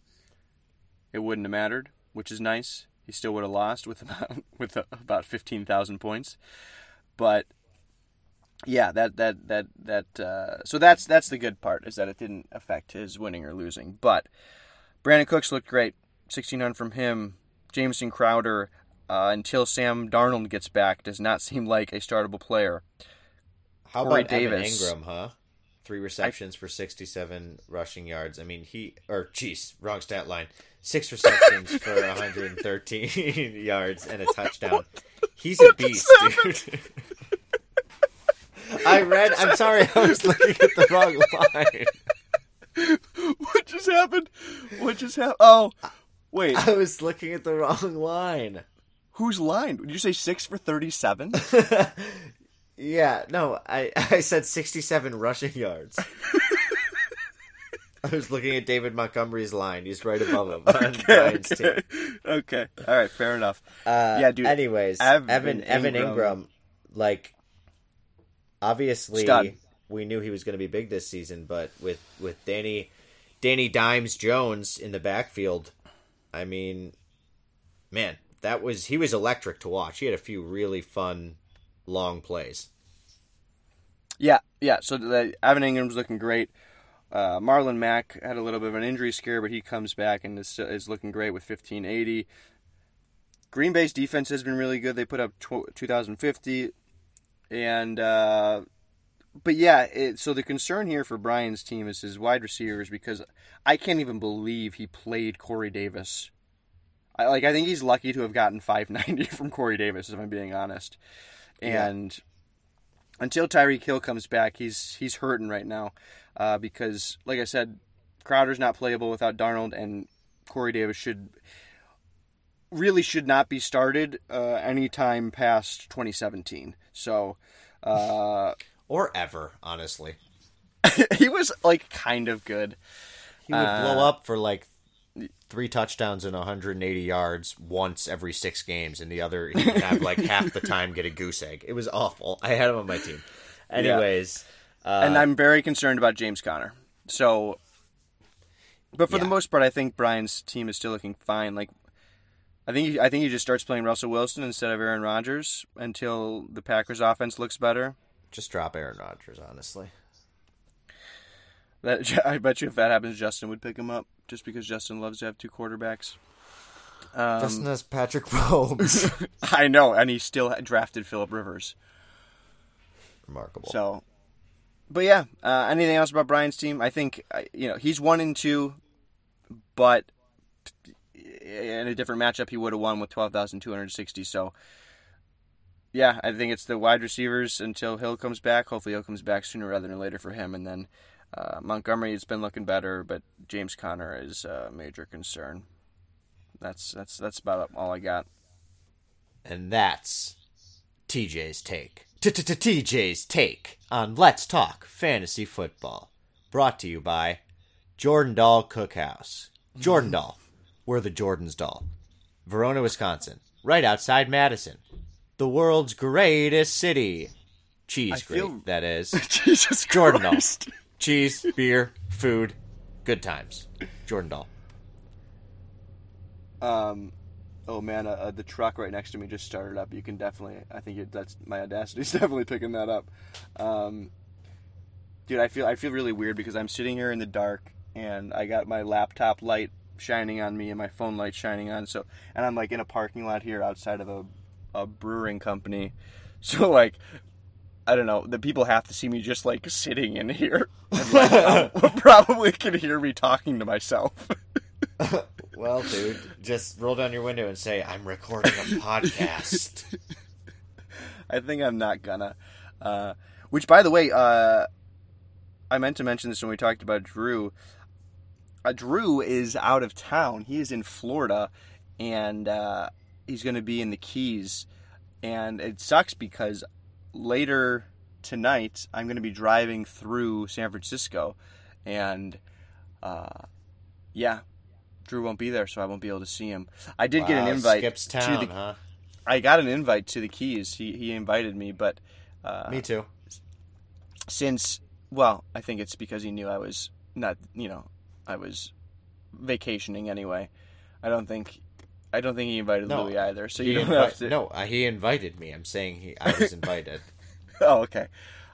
It wouldn't have mattered, which is nice. He still would have lost with about with about fifteen thousand points, but yeah, that that that that. Uh, so that's that's the good part is that it didn't affect his winning or losing. But Brandin Cooks looked great, sixteen hundred from him. Jameson Crowder, uh, until Sam Darnold gets back, does not seem like a startable player. How Corey about Evan Davis. Engram, huh? Three receptions for 67 rushing yards. I mean, he or jeez, wrong stat line. Six receptions for 113 yards and a touchdown. He's a beast, dude. I read. I'm sorry, I was looking at the wrong line. what just happened? What just happened? Oh, wait. I was looking at the wrong line. Whose line? Did you say six for thirty-seven? Yeah, no, I I said 67 rushing yards. I was looking at David Montgomery's line. He's right above him team. okay. okay. All right. Fair enough. Uh, Yeah, dude, Anyways, Evan Evan Evan Engram- Engram, like obviously Stud. we knew he was going to be big this season, but with with Danny Danny Dimes Jones in the backfield, I mean, man, that was he was electric to watch. He had a few really fun long plays. Yeah. Yeah. So the Evan Engram's looking great. Uh, Marlon Mack had a little bit of an injury scare, but he comes back and is, is looking great with fifteen eighty. Green Bay's defense has been really good. They put up tw- 2,050. And, uh, but yeah, it, so the concern here for Brian's team is his wide receivers because I can't even believe he played Corey Davis. I, like, I think he's lucky to have gotten 590 from Corey Davis, if I'm being honest. Yeah. And until Tyreek Hill comes back, he's he's hurting right now uh, because, like I said, Crowder's not playable without Darnold, and Corey Davis should really should not be started uh, anytime past 2017. So uh, Or ever, honestly. he was like kind of good. He would Uh, blow up for like three touchdowns and 180 yards once every six games, and the other he would have like half the time get a goose egg. It was awful. I had him on my team. Anyways, uh, and I'm very concerned about James Conner. So, but for the most part, I think Brian's team is still looking fine. Like, I think he, I think he just starts playing Russell Wilson instead of Aaron Rodgers until the Packers' offense looks better. just drop Aaron Rodgers, honestly. That I bet you if that happens, Justin would pick him up just because Justin loves to have two quarterbacks. Um, Justin has Patrick Mahomes. I know, and he still drafted Philip Rivers. Remarkable. So, but yeah, uh, anything else about Brian's team? I think uh, you know he's one and two, but in a different matchup he would have won with twelve thousand two hundred sixty. So, yeah, I think it's the wide receivers until Hill comes back. Hopefully, Hill comes back sooner rather than later for him, and then uh, Montgomery has been looking better, but James Conner is a major concern. That's that's that's about all I got. And that's TJ's take. TJ's take on Let's Talk Fantasy Football. Brought to you by Jordandal Cookhouse. Jordan Doll. We're the Jordan's Doll. Verona, Wisconsin. Right outside Madison. The world's greatest city. Cheese I great, feel- that is. Jesus Jordandal. Cheese, beer, food, good times. Jordandal. Um, oh man, uh, uh, the truck right next to me just started up. You can definitely, I think that's my audacity's definitely picking that up. Um, dude, I feel I feel really weird because I'm sitting here in the dark and I got my laptop light shining on me and my phone light shining on. So, and I'm like in a parking lot here outside of a a brewing company. So like. I don't know. The people have to see me just like sitting in here. And, like, probably can hear me talking to myself. Well, dude, just roll down your window and say, I'm recording a podcast. I think I'm not gonna. Uh, Which, by the way, uh, I meant to mention this when we talked about Drew. Uh, Drew is out of town. He is in Florida, and uh, he's going to be in the Keys. And it sucks because later tonight I'm going to be driving through San Francisco, and uh, yeah, Drew won't be there, so I won't be able to see him. I did get an invite Skips to the. huh? I got an invite to the Keys. He he invited me, but uh, Me too. since well, I think it's because he knew I was not, you know, I was vacationing anyway. I don't think I don't think he invited No, Louis either. So you don't invi- have to. No, uh, he invited me. I'm saying he. I was invited. Oh, okay.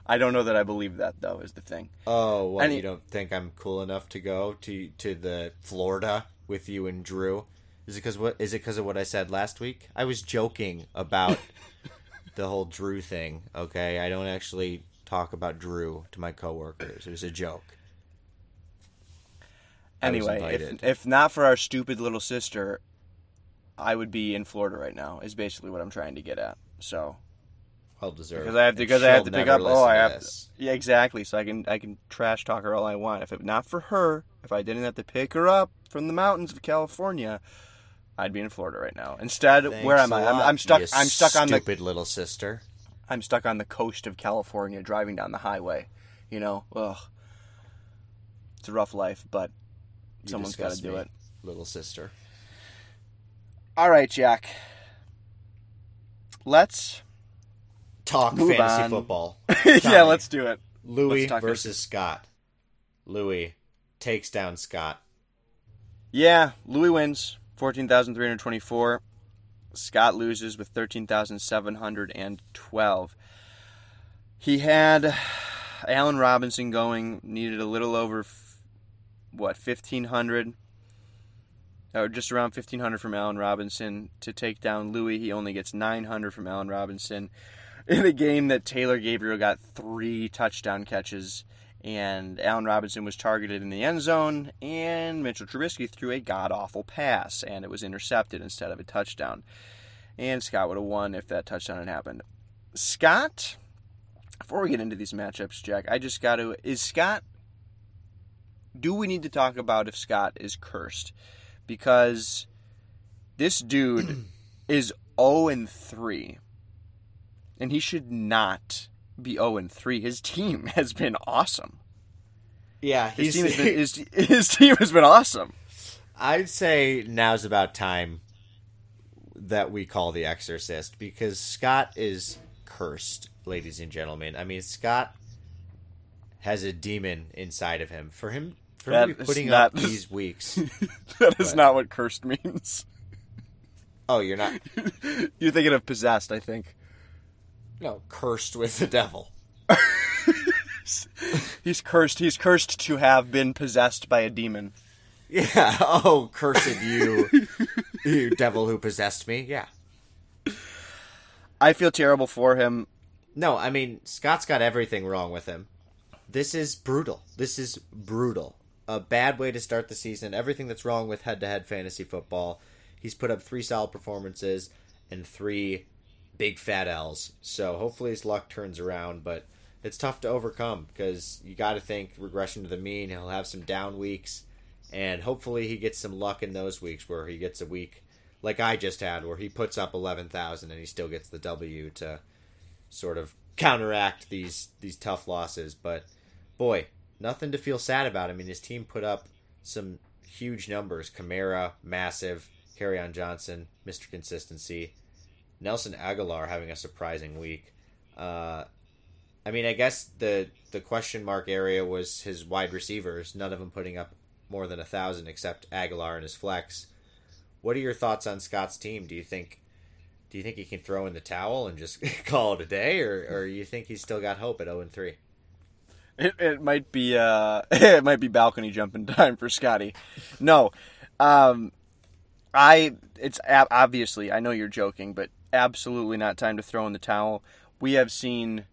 I don't know that I believe that though. Is the thing. oh, what? Any- you don't think I'm cool enough to go to to the Florida with you and Drew? Is it because what? Is it because of what I said last week? I was joking about the whole Drew thing. Okay, I don't actually talk about Drew to my coworkers. It was a joke. Anyway, if if not for our stupid little sister, I would be in Florida right now. Is basically what I'm trying to get at. So Well deserved. because I have to because I have to pick up. Oh, I have. To, yeah, exactly. So I can I can trash talk her all I want. If it not for her, if I didn't have to pick her up from the mountains of California, I'd be in Florida right now. Instead, where Thanks am I'm, I'm stuck. I'm stuck on the stupid little sister. I'm stuck on the coast of California, driving down the highway. You know, ugh, it's a rough life, but You someone's got to do it. little sister. All right, Jack. Let's Talk fantasy on. football. yeah, let's do it. Louis versus Scott. Louis takes down Scott. Yeah, Louis wins, fourteen thousand three hundred twenty-four. Scott loses with thirteen thousand seven hundred and twelve. He had Allen Robinson going, needed a little over f- what fifteen hundred, or just around fifteen hundred from Allen Robinson to take down Louis. He only gets nine hundred from Allen Robinson in a game that Taylor Gabriel got three touchdown catches and Allen Robinson was targeted in the end zone, and Mitchell Trubisky threw a god awful pass, and it was intercepted instead of a touchdown. And Scott would have won if that touchdown had happened. Scott, before we get into these matchups, Jack, I just got to. Is Scott. Do we need to talk about if Scott is cursed? Because this dude is 0 and 3, and he should not be 0 and 3. His team has been awesome. Yeah, His team, has been, his, his team has been awesome. I'd say now's about time that we call the Exorcist because Scott is cursed, ladies and gentlemen. I mean, Scott has a demon inside of him. For him, for That putting not- up these weeks. that is But- not what cursed means. Oh, you're not You're thinking of possessed, I think. no cursed with the devil. He's cursed. He's cursed to have been possessed by a demon. Yeah. Oh, cursed you, you devil who possessed me. Yeah. I feel terrible for him. No, I mean Scott's got everything wrong with him. This is brutal. This is brutal. A bad way to start the season. Everything that's wrong with head-to-head fantasy football. He's put up three solid performances and three big fat L's. So hopefully his luck turns around, but it's tough to overcome because you got to think regression to the mean. He'll have some down weeks, and hopefully he gets some luck in those weeks where he gets a week like I just had, where he puts up eleven thousand and he still gets the W to sort of counteract these these tough losses. But boy, nothing to feel sad about. I mean, his team put up some huge numbers. Kamara, massive. Kerryon Johnson, Mr. Consistency. Nelson Agholor having a surprising week. Uh, I mean, I guess the the question mark area was his wide receivers. None of them putting up more than a thousand, except Agholor and his flex. What are your thoughts on Scott's team? Do you think do you think he can throw in the towel and just call it a day, or or you think he's still got hope at zero and three? It, it might be uh, it might be balcony jumping time for Scotty. No, um, I it's ab- obviously I know you're joking, but absolutely not time to throw in the towel. We have seen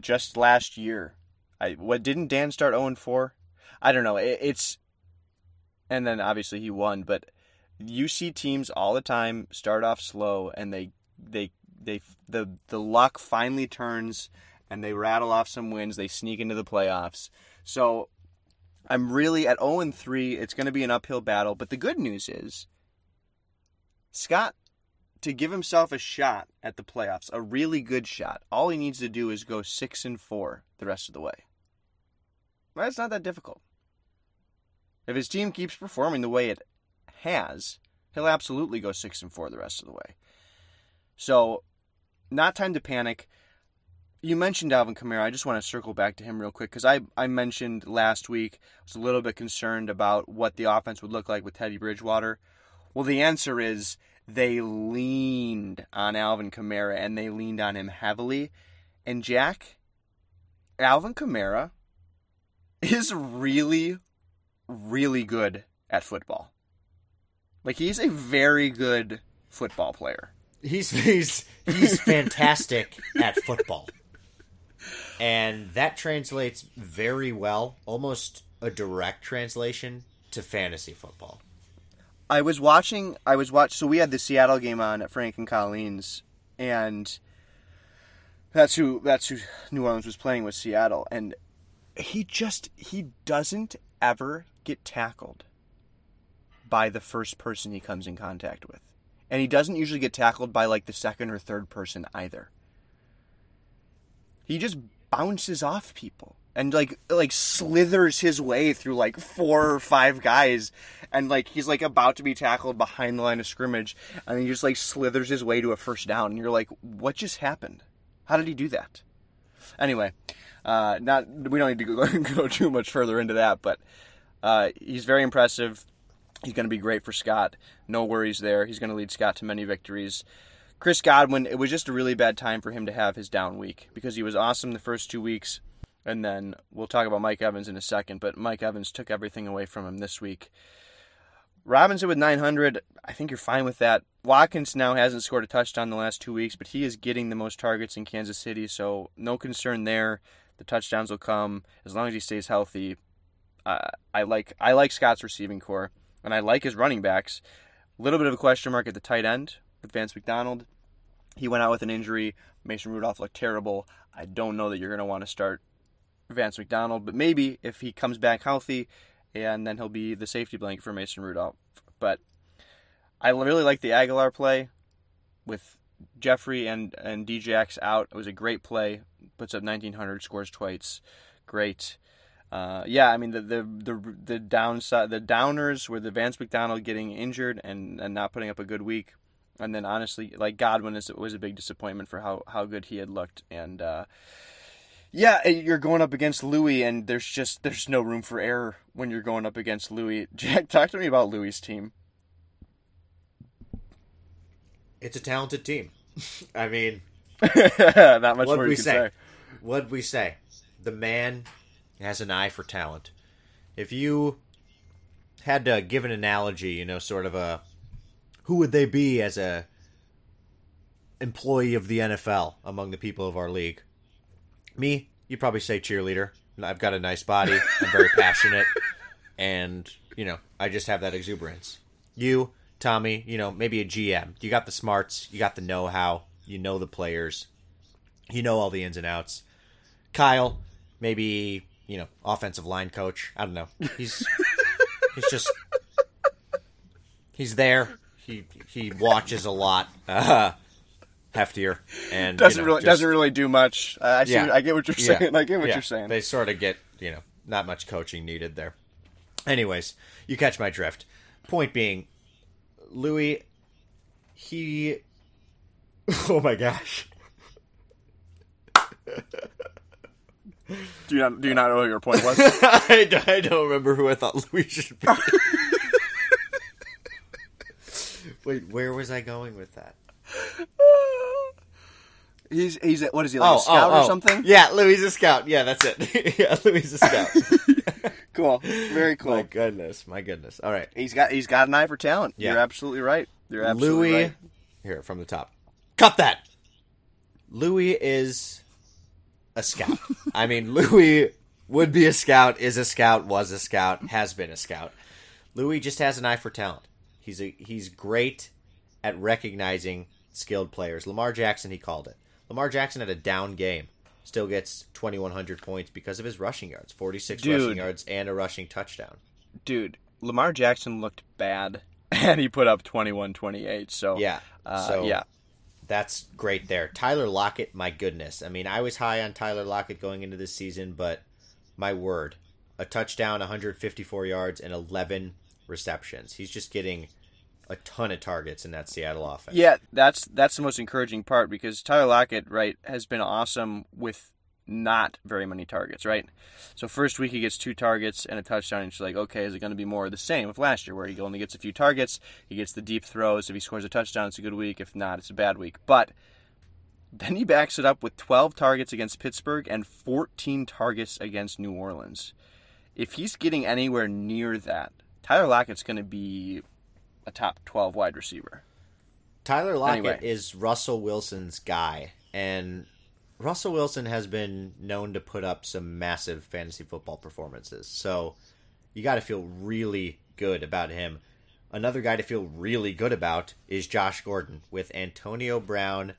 just last year. I what didn't Dan start 0 4? I don't know. It, it's and then obviously he won, but you see teams all the time start off slow and they they they the the luck finally turns and they rattle off some wins. They sneak into the playoffs. So I'm really at 0 and 3. It's going to be an uphill battle. But the good news is, Scott, to give himself a shot at the playoffs, a really good shot, all he needs to do is go 6 and 4 the rest of the way. That's not that difficult. If his team keeps performing the way it has, he'll absolutely go 6 and 4 the rest of the way. So, not time to panic. You mentioned Alvin Kamara. I just want to circle back to him real quick because I, I mentioned last week I was a little bit concerned about what the offense would look like with Teddy Bridgewater. Well, the answer is they leaned on Alvin Kamara and they leaned on him heavily. And Jack, Alvin Kamara is really, really good at football. Like he's a very good football player. He's he's he's fantastic at football. And that translates very well, almost a direct translation to fantasy football. I was watching. I was watch. So we had the Seattle game on at Frank and Colleen's, and that's who that's who New Orleans was playing with Seattle, and he just he doesn't ever get tackled by the first person he comes in contact with, and he doesn't usually get tackled by like the second or third person either. He just bounces off people and like like slithers his way through like four or five guys. And like he's like about to be tackled behind the line of scrimmage. And he just like slithers his way to a first down. And you're like what just happened? How did he do that? Anyway uh, not we don't need to go, go too much further into that but uh, he's very impressive. He's going to be great for scott. No worries there. He's going to lead scott to many victories chris godwin it was just a really bad time for him to have his down week because he was awesome the first two weeks and then we'll talk about Mike Evans in a second, but Mike Evans took everything away from him this week. Robinson with 900, I think you're fine with that. Watkins now hasn't scored a touchdown the last two weeks, but he is getting the most targets in Kansas City, so no concern there. The touchdowns will come as long as he stays healthy. Uh, I like I like Scott's receiving corps, and I like his running backs. A little bit of a question mark at the tight end with Vance McDonald. He went out with an injury. Mason Rudolph looked terrible. I don't know that you're going to want to start Vance McDonald, but maybe if he comes back healthy, and then he'll be the safety blanket for Mason Rudolph. But I really like the Agholor play with Jeffery and and Djax out. It was a great play. Puts up 1900, scores twice. Great. Uh, yeah, I mean the, the the the downside, the downers were the Vance McDonald getting injured and, and not putting up a good week, and then honestly, like Godwin is, was a big disappointment for how, how good he had looked, and uh, yeah, you're going up against Louis, and there's just there's no room for error when you're going up against Louis. Jack, talk to me about Louis's team. It's a talented team. I mean, not much more we can say? say. What we say? The man has an eye for talent. If you had to give an analogy, you know, sort of a who would they be as a employee of the NFL among the people of our league? Me, you'd probably say cheerleader. I've got a nice body. I'm very passionate, and you know, I just have that exuberance. You, Tommy, you know, maybe a GM. You got the smarts. You got the know-how. You know the players. You know all the ins and outs. Kyle, maybe you know, offensive line coach. I don't know. He's he's just he's there. He he watches a lot. Uh, heftier and Doesn't you know, really just- doesn't really do much. Uh, I see. Yeah. I get what you're Yeah. saying. I get what Yeah. you're saying. They sort of get, you know, not much coaching needed there. Anyways, you catch my drift. Point being, Louis, he. Oh my gosh. Do you not do you not know what your point was? I, I don't remember who I thought Louis should be. Wait, where was I going with that? he's he's a, what is he like a oh, oh, scout or oh. something? Oh, Yeah, Louis is a scout. Yeah, that's it. yeah, Louis is a scout. Cool. Very cool. My goodness, my goodness. All right. He's got he's got an eye for talent. Yeah. You're absolutely right. You're absolutely Louis, right. here from the top. Cut that. Louis is a scout. I mean, Louis would be a scout, is a scout, was a scout, has been a scout. Louis just has an eye for talent. He's a he's great at recognizing skilled players. Lamar Jackson, he called it. Lamar Jackson had a down game still gets 2,100 points because of his rushing yards 46 Dude. rushing yards and a rushing touchdown. Dude, Lamar Jackson looked bad, and he put up 21-28. So Yeah. uh, so yeah, that's great there. Tyler Lockett, my goodness. I mean, I was high on Tyler Lockett going into this season, but my word, a touchdown, 154 yards, and 11 receptions. He's just getting a ton of targets in that Seattle offense. Yeah, that's that's the most encouraging part because Tyler Lockett, right, has been awesome with not very many targets, right? So first week he gets two targets and a touchdown, and she's like, okay, is it going to be more of the same with last year, where he only gets a few targets, he gets the deep throws. If he scores a touchdown, it's a good week. If not, it's a bad week. But then he backs it up with 12 targets against Pittsburgh and 14 targets against New Orleans. If he's getting anywhere near that, Tyler Lockett's going to be a top 12 wide receiver. Tyler Lockett Anyway. is Russell Wilson's guy, and Russell Wilson has been known to put up some massive fantasy football performances. So you got to feel really good about him. Another guy to feel really good about is Josh Gordon with Antonio Brown.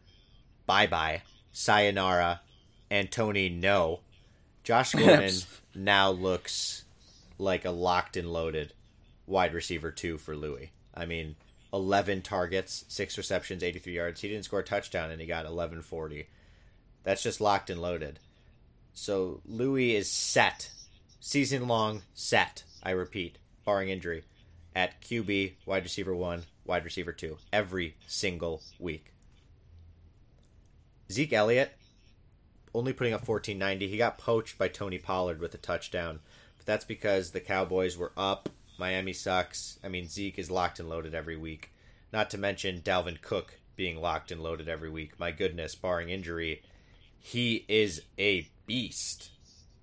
Bye bye, sayonara, Antony. No, Josh Gordon now looks like a locked and loaded wide receiver two for Louis. I mean, 11 targets, six receptions, 83 yards. He didn't score a touchdown, and he got 1140. That's just locked and loaded. So Louis is set, season long set. I repeat, barring injury, at QB, wide receiver one, wide receiver two, every single week. Zeke Elliott only putting up 1490. He got poached by Tony Pollard with a touchdown, but that's because the Cowboys were up. Miami sucks. I mean, Zeke is locked and loaded every week. Not to mention Dalvin Cook being locked and loaded every week. My goodness, barring injury, he is a beast.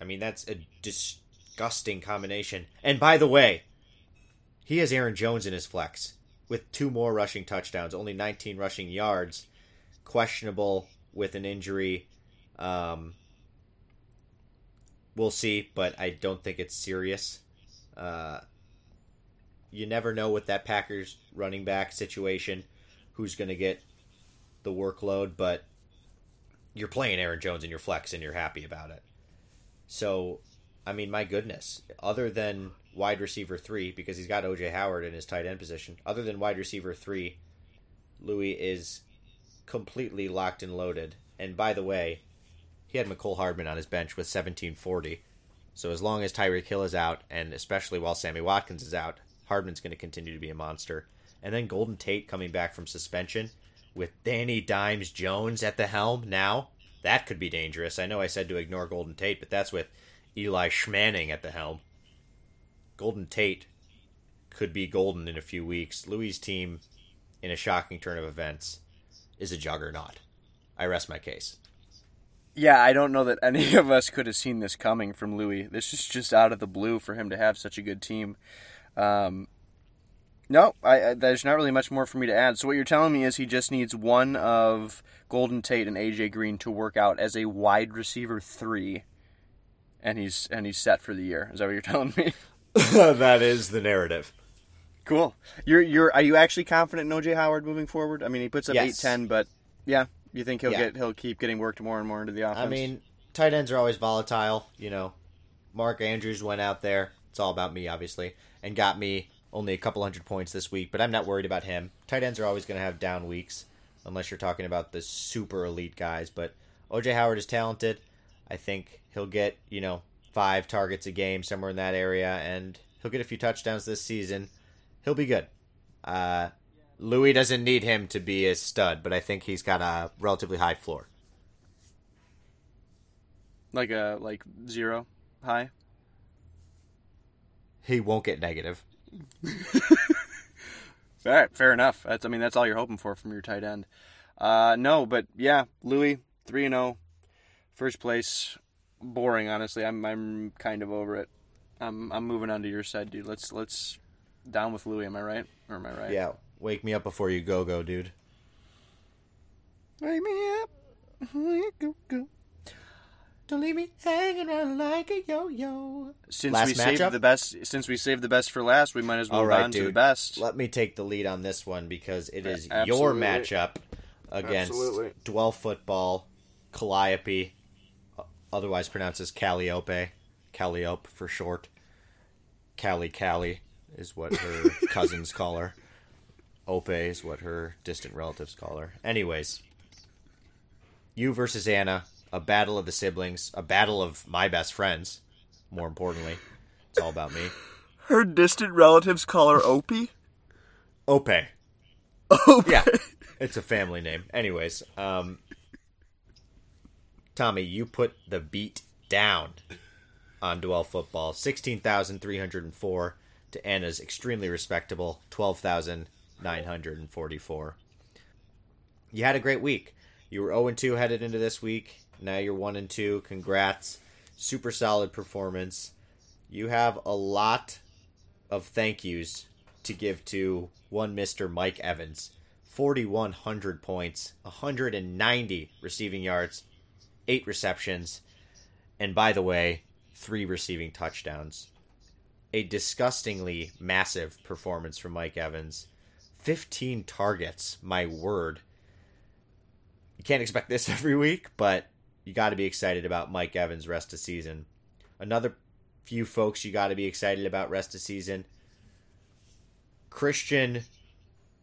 I mean, that's a disgusting combination. And by the way, he has Aaron Jones in his flex with two more rushing touchdowns, only 19 rushing yards. Questionable with an injury. Um, we'll see, but I don't think it's serious. Uh, you never know with that Packers running back situation who's going to get the workload, but you're playing Aaron Jones in your flex and you're happy about it. So, I mean, my goodness, other than wide receiver three, because he's got OJ Howard in his tight end position, other than wide receiver three, Louis is completely locked and loaded. And by the way, he had Mecole Hardman on his bench with 1740. So as long as Tyreek Hill is out, and especially while Sammy Watkins is out, Hardman's going to continue to be a monster. And then Golden Tate coming back from suspension with Danny Dimes Jones at the helm now. That could be dangerous. I know I said to ignore Golden Tate, but that's with Eli Schmanning at the helm. Golden Tate could be golden in a few weeks. Louis' team, in a shocking turn of events, is a juggernaut. I rest my case. Yeah, I don't know that any of us could have seen this coming from Louis. This is just out of the blue for him to have such a good team. Um, no, I, I, there's not really much more for me to add. So what you're telling me is he just needs one of Golden Tate and AJ Green to work out as a wide receiver three, and he's and he's set for the year. Is that what you're telling me? that is the narrative. Cool. You're you're are you actually confident in OJ Howard moving forward? I mean, he puts up Yes. eight ten, but yeah, you think he'll Yeah. get he'll keep getting worked more and more into the offense. I mean, tight ends are always volatile. You know, Mark Andrews went out there. It's all about me, obviously, and got me only a couple hundred points this week. But I'm not worried about him. Tight ends are always going to have down weeks, unless you're talking about the super elite guys. But OJ Howard is talented. I think he'll get you know five targets a game somewhere in that area, and he'll get a few touchdowns this season. He'll be good. Uh, Louis doesn't need him to be a stud, but I think he's got a relatively high floor. like a like zero high. He won't get negative. All right, fair enough. That's I mean that's all you're hoping for from your tight end. Uh, no, but yeah, Louis three and zero, first place. Boring, honestly. I'm I'm kind of over it. I'm I'm moving on to your side, dude. Let's let's down with Louis. Am I right? Or am I right? Yeah, wake me up before you go, go, dude. Wake me up. Go, go. Don't leave me hanging around like a yo-yo. Since Last we saved the best, since we saved the best for last, we might as well All move right, on to the best. Let me take the lead on this one because it is your matchup against Absolutely. Dwell Football, Calliope, otherwise pronounced as Calliope, Calliope for short. Callie Callie is what her cousins call her. Ope is what her distant relatives call her. Anyways, you versus Anna, a battle of the siblings, a battle of my best friends. More importantly, it's all about me. Her distant relatives call her Opie. Ope. Opie. Yeah, it's a family name. Anyways, um, Tommy, you put the beat down on Duel Football. 16,304 to Anna's extremely respectable 12,944. You had a great week. You were 0 2 headed into this week. Now you're 1 and 2. Congrats. Super solid performance. You have a lot of thank yous to give to one Mr. Mike Evans. 4,100 points, 190 receiving yards, 8 receptions, and by the way, 3 receiving touchdowns. A disgustingly massive performance from Mike Evans. 15 targets, my word. You can't expect this every week, but you got to be excited about Mike Evans' rest of season. Another few folks you got to be excited about rest of season. Christian,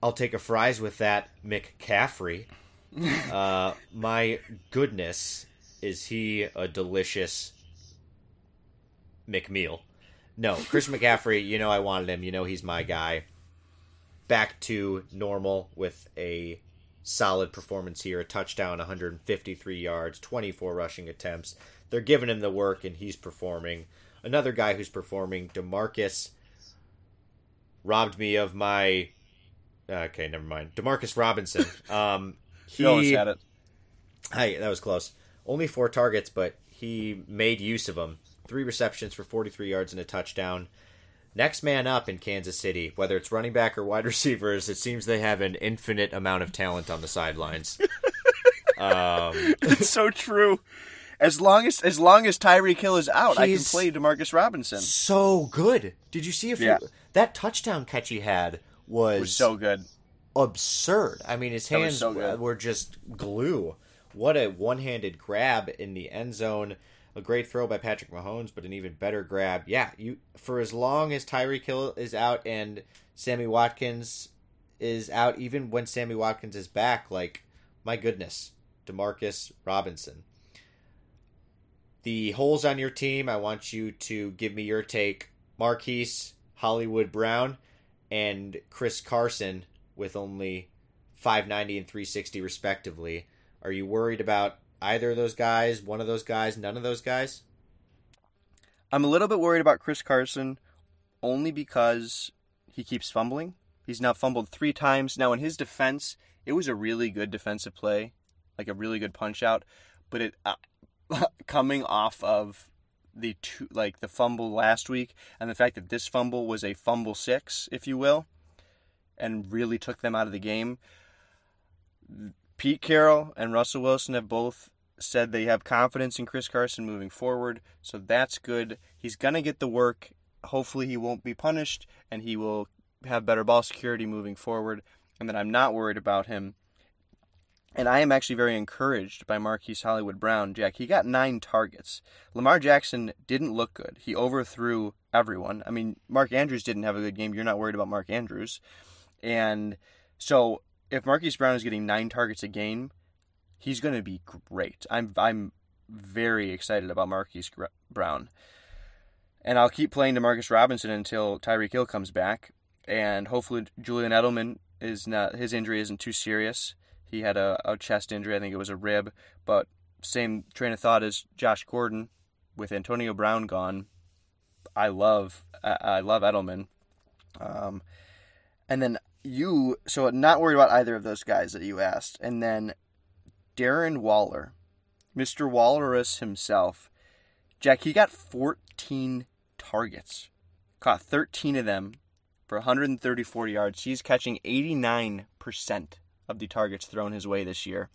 I'll take a fries with that McCaffrey. uh, my goodness, is he a delicious McMeal? No, Chris McCaffrey. You know I wanted him. You know he's my guy. Back to normal with a solid performance here. A touchdown, 153 yards, 24 rushing attempts. They're giving him the work, and he's performing. Another guy who's performing, Demarcus, robbed me of my. Okay, never mind. Demarcus Robinson. Um, he almost had it. Hey, that was close. Only four targets, but he made use of them. Three receptions for 43 yards and a touchdown. Next man up in Kansas City, whether it's running back or wide receivers, it seems they have an infinite amount of talent on the sidelines. um, It's so true. As long as as long as Tyreek Hill is out, I can play Demarcus Robinson. so good. Did you see if Yeah. that touchdown catch he had was, was so good. absurd. I mean, his hands so were just glue. What a one-handed grab in the end zone. A great throw by Patrick Mahomes, but an even better grab. Yeah, you for as long as Tyreek Hill is out and Sammy Watkins is out, even when Sammy Watkins is back, like my goodness, Demarcus Robinson. The holes on your team, I want you to give me your take. Marquise, Hollywood Brown, and Chris Carson with only 590 and 360 respectively. Are you worried about either of those guys, one of those guys, none of those guys? I'm a little bit worried about Chris Carson only because he keeps fumbling. He's now fumbled three times. Now, in his defense, it was a really good defensive play, like a really good punch out, but it uh, coming off of the two, like the fumble last week and the fact that this fumble was a fumble six, if you will, and really took them out of the game. Pete Carroll and Russell Wilson have both said they have confidence in Chris Carson moving forward, so that's good. He's going to get the work. Hopefully, he won't be punished and he will have better ball security moving forward, and then I'm not worried about him. And I am actually very encouraged by Marquise Hollywood Brown. Jack, he got nine targets. Lamar Jackson didn't look good. He overthrew everyone. I mean, Mark Andrews didn't have a good game. You're not worried about Mark Andrews. And so if Marquise Brown is getting nine targets a game, he's going to be great. I'm I'm very excited about Marquise Brown, and I'll keep playing Demarcus Robinson until Tyreek Hill comes back, and hopefully Julian Edelman is not his injury isn't too serious. He had a, a chest injury, I think it was a rib, but same train of thought as Josh Gordon, with Antonio Brown gone. I love I, I love Edelman, um, and then you so not worried about either of those guys that you asked, and then Darren Waller, Mr. Walrus himself. Jack, he got 14 targets, caught 13 of them for 134 yards. He's catching 89% of the targets thrown his way this year.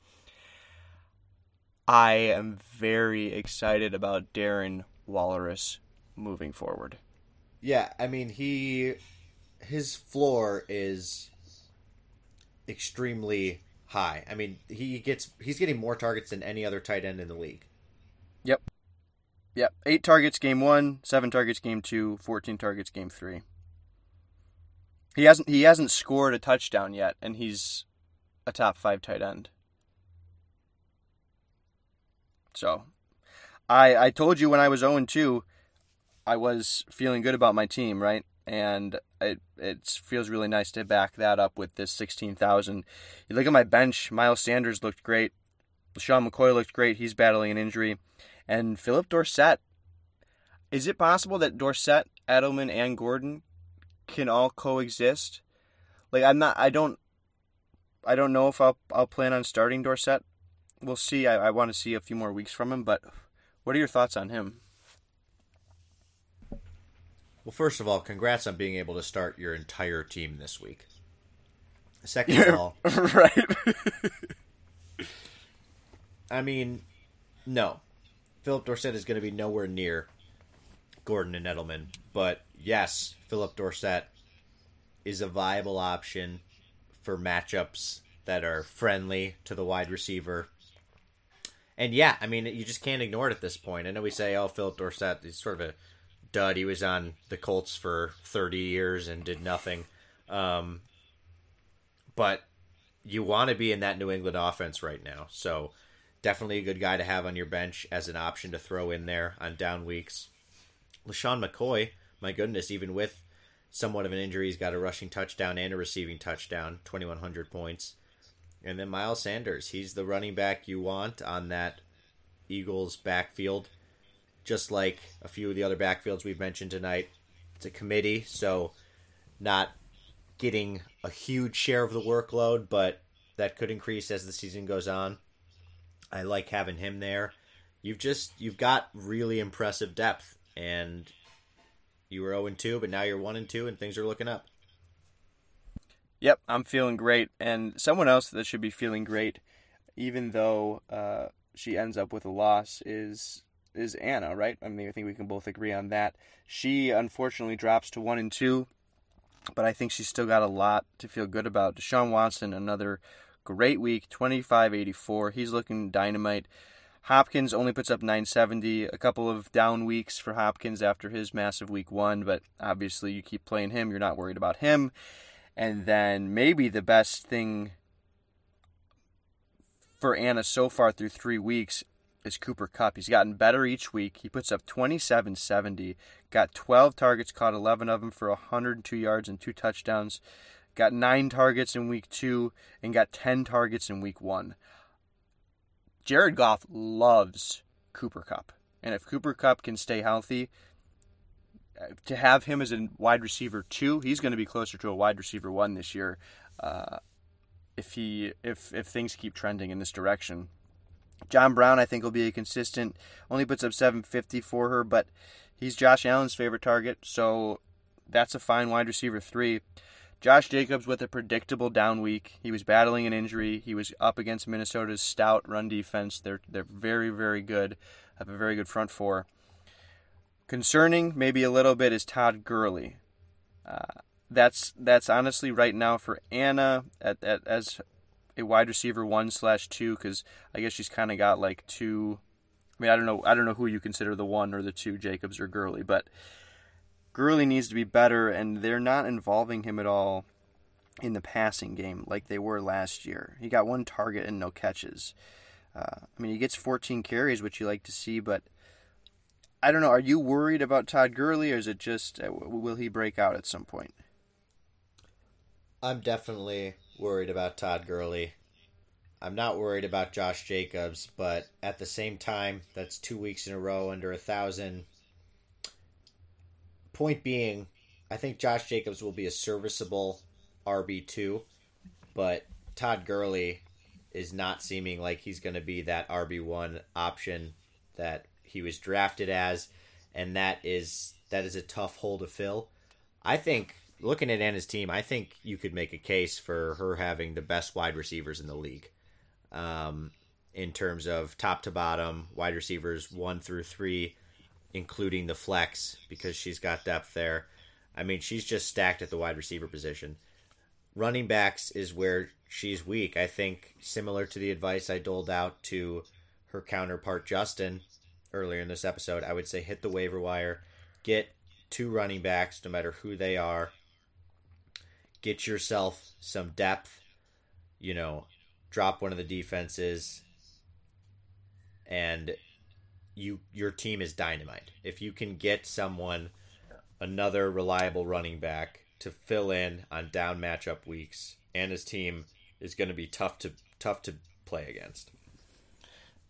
I am very excited about Darren Walrus moving forward. Yeah, I mean he his floor is extremely high. I mean, he gets he's getting more targets than any other tight end in the league. Yep. Yep, eight targets game one, seven targets game two, 14 targets game three. He hasn't he hasn't scored a touchdown yet, and he's a top five tight end. So, I I told you when I was 0 2, I was feeling good about my team, right? And it it feels really nice to back that up with this 16,000. You look at my bench, Miles Sanders looked great. LeSean McCoy looked great. He's battling an injury. And Phillip Dorsett. Is it possible that Dorsett, Edelman, and Gordon can all coexist? Like I'm not I don't I don't know if I'll I'll plan on starting Dorsett. We'll see. I, I want to see a few more weeks from him, but what are your thoughts on him? Well, first of all, congrats on being able to start your entire team this week. Second of all, right. I mean, no. Phillip Dorsett is going to be nowhere near Gordon and Edelman, but yes, Phillip Dorsett is a viable option for matchups that are friendly to the wide receiver. And yeah, I mean, you just can't ignore it at this point. I know we say, oh, Phillip Dorsett is sort of a dud. He was on the Colts for 30 years and did nothing. Um, but you want to be in that New England offense right now. So definitely a good guy to have on your bench as an option to throw in there on down weeks. LeSean McCoy, my goodness, even with somewhat of an injury, he's got a rushing touchdown and a receiving touchdown, 2,100 points. And then Miles Sanders, he's the running back you want on that Eagles backfield. Just like a few of the other backfields we've mentioned tonight, it's a committee, so not getting a huge share of the workload, but that could increase as the season goes on. I like having him there. You've just you've got really impressive depth, and you were 0 2, but now you're 1 and 2, and things are looking up. Yep, I'm feeling great, and someone else that should be feeling great, even though uh, she ends up with a loss, is is Anna. Right? I mean, I think we can both agree on that. She unfortunately drops to one and two, but I think she's still got a lot to feel good about. Deshaun Watson, another great week, 25-84. He's looking dynamite. Hopkins only puts up 970. A couple of down weeks for Hopkins after his massive week one, but obviously you keep playing him. You're not worried about him. And then maybe the best thing for Anna so far through three weeks is Cooper Kupp. He's gotten better each week. He puts up 27-70, got 12 targets, caught 11 of them for 102 yards and two touchdowns. Got nine targets in week two and got 10 targets in week one. Jared Goff loves Cooper Kupp. And if Cooper Kupp can stay healthy, uh, to have him as a wide receiver two, he's going to be closer to a wide receiver one this year. Uh, if he if if things keep trending in this direction, John Brown I think will be a consistent. Only puts up 750 for her, but he's Josh Allen's favorite target, so that's a fine wide receiver three. Josh Jacobs with a predictable down week. He was battling an injury. He was up against Minnesota's stout run defense. They're they're very very good. Have a very good front four. Concerning maybe a little bit is Todd Gurley. Uh, that's that's honestly right now for Anna at, at as a wide receiver one slash two because I guess she's kind of got like two. I mean I don't know I don't know who you consider the one or the two Jacobs or Gurley, but Gurley needs to be better, and they're not involving him at all in the passing game like they were last year. He got one target and no catches. Uh, I mean, he gets 14 carries, which you like to see, but I don't know. Are you worried about Todd Gurley, or is it just uh, will he break out at some point? I'm definitely worried about Todd Gurley. I'm not worried about Josh Jacobs, but at the same time, that's two weeks in a row under a thousand point being, I think Josh Jacobs will be a serviceable RB2, but Todd Gurley is not seeming like he's going to be that RB1 option that he was drafted as, and that is that is a tough hole to fill. I think looking at Anna's team, I think you could make a case for her having the best wide receivers in the league. Um, in terms of top to bottom, wide receivers one through three, including the flex because she's got depth there. I mean, she's just stacked at the wide receiver position. Running backs is where she's weak. I think similar to the advice I doled out to her counterpart Justin, earlier in this episode, I would say hit the waiver wire, get two running backs, no matter who they are. Get yourself some depth. You know, drop one of the defenses, and you your team is dynamite. If you can get someone, another reliable running back to fill in on down matchup weeks, and his team is going to be tough to tough to play against.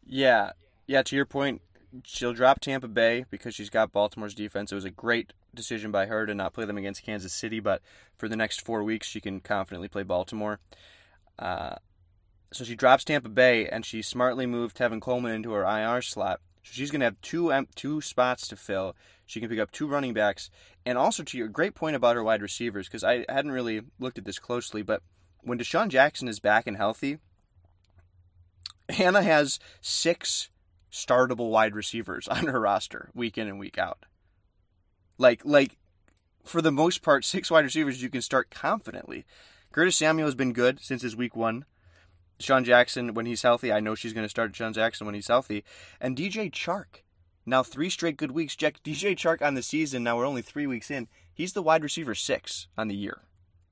Yeah, yeah. To your point, she'll drop Tampa Bay because she's got Baltimore's defense. It was a great decision by her to not play them against Kansas City, but for the next four weeks, she can confidently play Baltimore. Uh, so she drops Tampa Bay, and she smartly moved Tevin Coleman into her IR slot. So she's going to have two two spots to fill. She can pick up two running backs, and also to your great point about her wide receivers, because I hadn't really looked at this closely, but when DeSean Jackson is back and healthy, Hannah has six startable wide receivers on her roster week in and week out. Like like for the most part, six wide receivers you can start confidently. Curtis Samuel has been good since his week one. Sean Jackson, when he's healthy, I know she's going to start Sean Jackson when he's healthy. And DJ Chark, now three straight good weeks. Jack, DJ Chark on the season, now we're only three weeks in. He's the wide receiver six on the year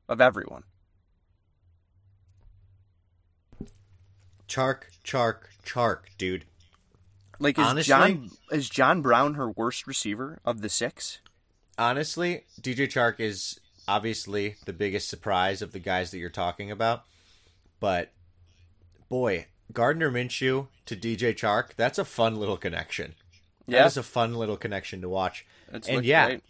of everyone. Chark, Chark, Chark, dude. Like is Honestly- John is John Brown her worst receiver of the six? Honestly, DJ Chark is obviously the biggest surprise of the guys that you're talking about. But boy, Gardner Minshew to DJ Chark, that's a fun little connection. That Yeah. is a fun little connection to watch. And yeah, great.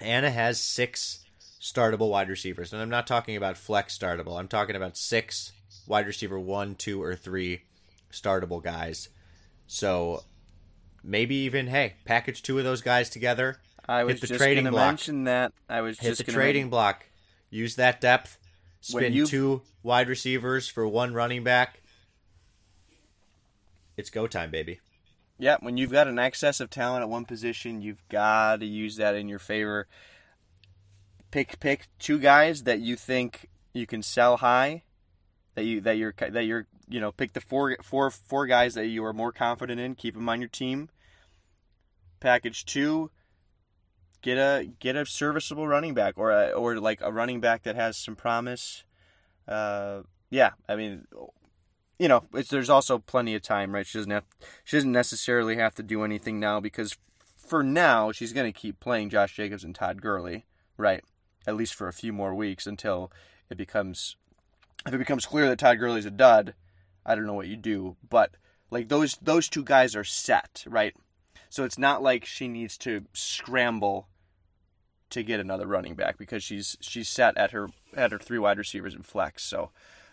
Anna has six startable wide receivers. And I'm not talking about flex startable. I'm talking about six wide receiver one, two, or three startable guys. So maybe even, hey, package two of those guys together. I was the just trading block. mention that. I was Hit just the trading block. Use that depth. Spin you've- two wide receivers for one running back. It's go time, baby. Yeah, when you've got an excess of talent at one position, you've got to use that in your favor. Pick pick two guys that you think you can sell high, that you that you're that you're you know pick the four four four guys that you are more confident in. Keep them on your team. Package two. Get a get a serviceable running back or a, or like a running back that has some promise. Uh, yeah, I mean, you know, there's also plenty of time, right? She doesn't have she doesn't necessarily have to do anything now because for now she's going to keep playing Josh Jacobs and Todd Gurley, right? At least for a few more weeks until it becomes if it becomes clear that Todd Gurley's a dud. I don't know what you do, but like those those two guys are set, right? So it's not like she needs to scramble to get another running back because she's she's set at her at her three wide receivers and flex. So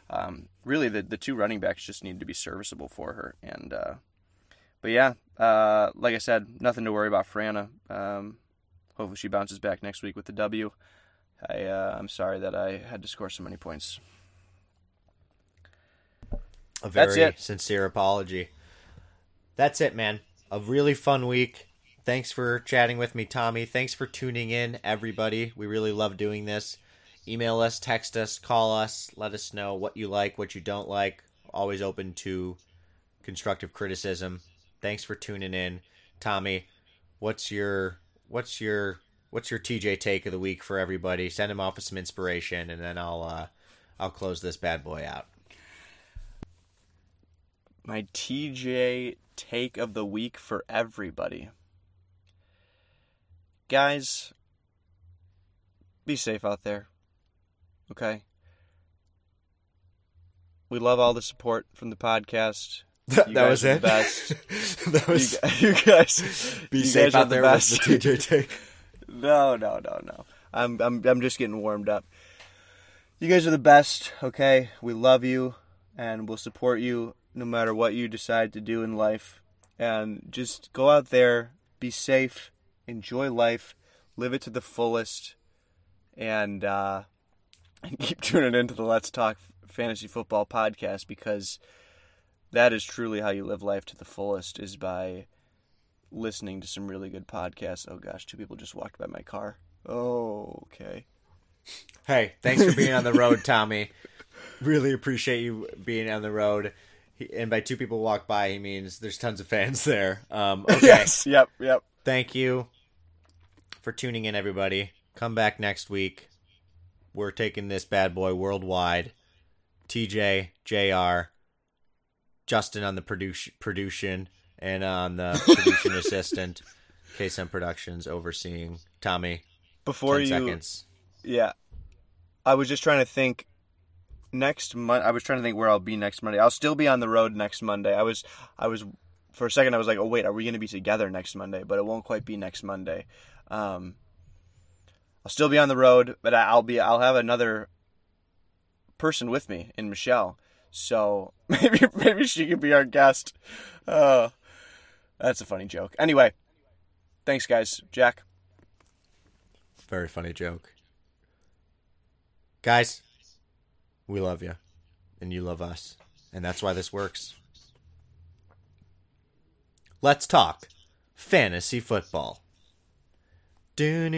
um, really the the two running backs just need to be serviceable for her. And uh, but yeah, uh, like I said, nothing to worry about for Anna. Um, hopefully she bounces back next week with the W. I uh, I'm sorry that I had to score so many points. A That's very sincere apology. That's it, man. A really fun week. Thanks for chatting with me, Tommy. Thanks for tuning in, everybody. We really love doing this. Email us, text us, call us, let us know what you like, what you don't like. Always open to constructive criticism. Thanks for tuning in, Tommy. What's your what's your what's your TJ take of the week for everybody? Send him off with some inspiration, and then I'll uh, I'll close this bad boy out. My TJ take of the week for everybody. Guys, be safe out there. Okay? We love all the support from the podcast. That, You that guys was are it. best. that was You, gu- you guys, be you safe guys out the there with best. the TJ take. No, no, no, no. I'm I'm I'm just getting warmed up. You guys are the best, okay? We love you and we'll support you no matter what you decide to do in life. And just go out there, be safe, enjoy life, live it to the fullest, and uh, and keep tuning into the Let's Talk Fantasy Football podcast because that is truly how you live life to the fullest is by listening to some really good podcasts. Oh gosh, two people just walked by my car. Oh, okay. Hey, thanks for being on the road, Tommy. Really appreciate you being on the road. He, and by two people walk by, he means there's tons of fans there. Um, okay. Yes. Yep. Yep. Thank you for tuning in, everybody. Come back next week. We're taking this bad boy worldwide. TJ, JR, Justin on the produce, production, and on the production assistant, KSM Productions overseeing Tommy. Before 10 you, seconds. yeah, I was just trying to think. Next month, I was trying to think where I'll be next Monday. I'll still be on the road next Monday. I was, I was, for a second, I was like, oh wait, are we going to be together next Monday? But it won't quite be next Monday. Um, I'll still be on the road, but I'll be, I'll have another person with me in Michelle. So maybe, maybe she could be our guest. Oh, that's a funny joke. Anyway, thanks guys, Jack. Very funny joke. Guys, we love you. And you love us. And that's why this works. Let's talk fantasy football. Do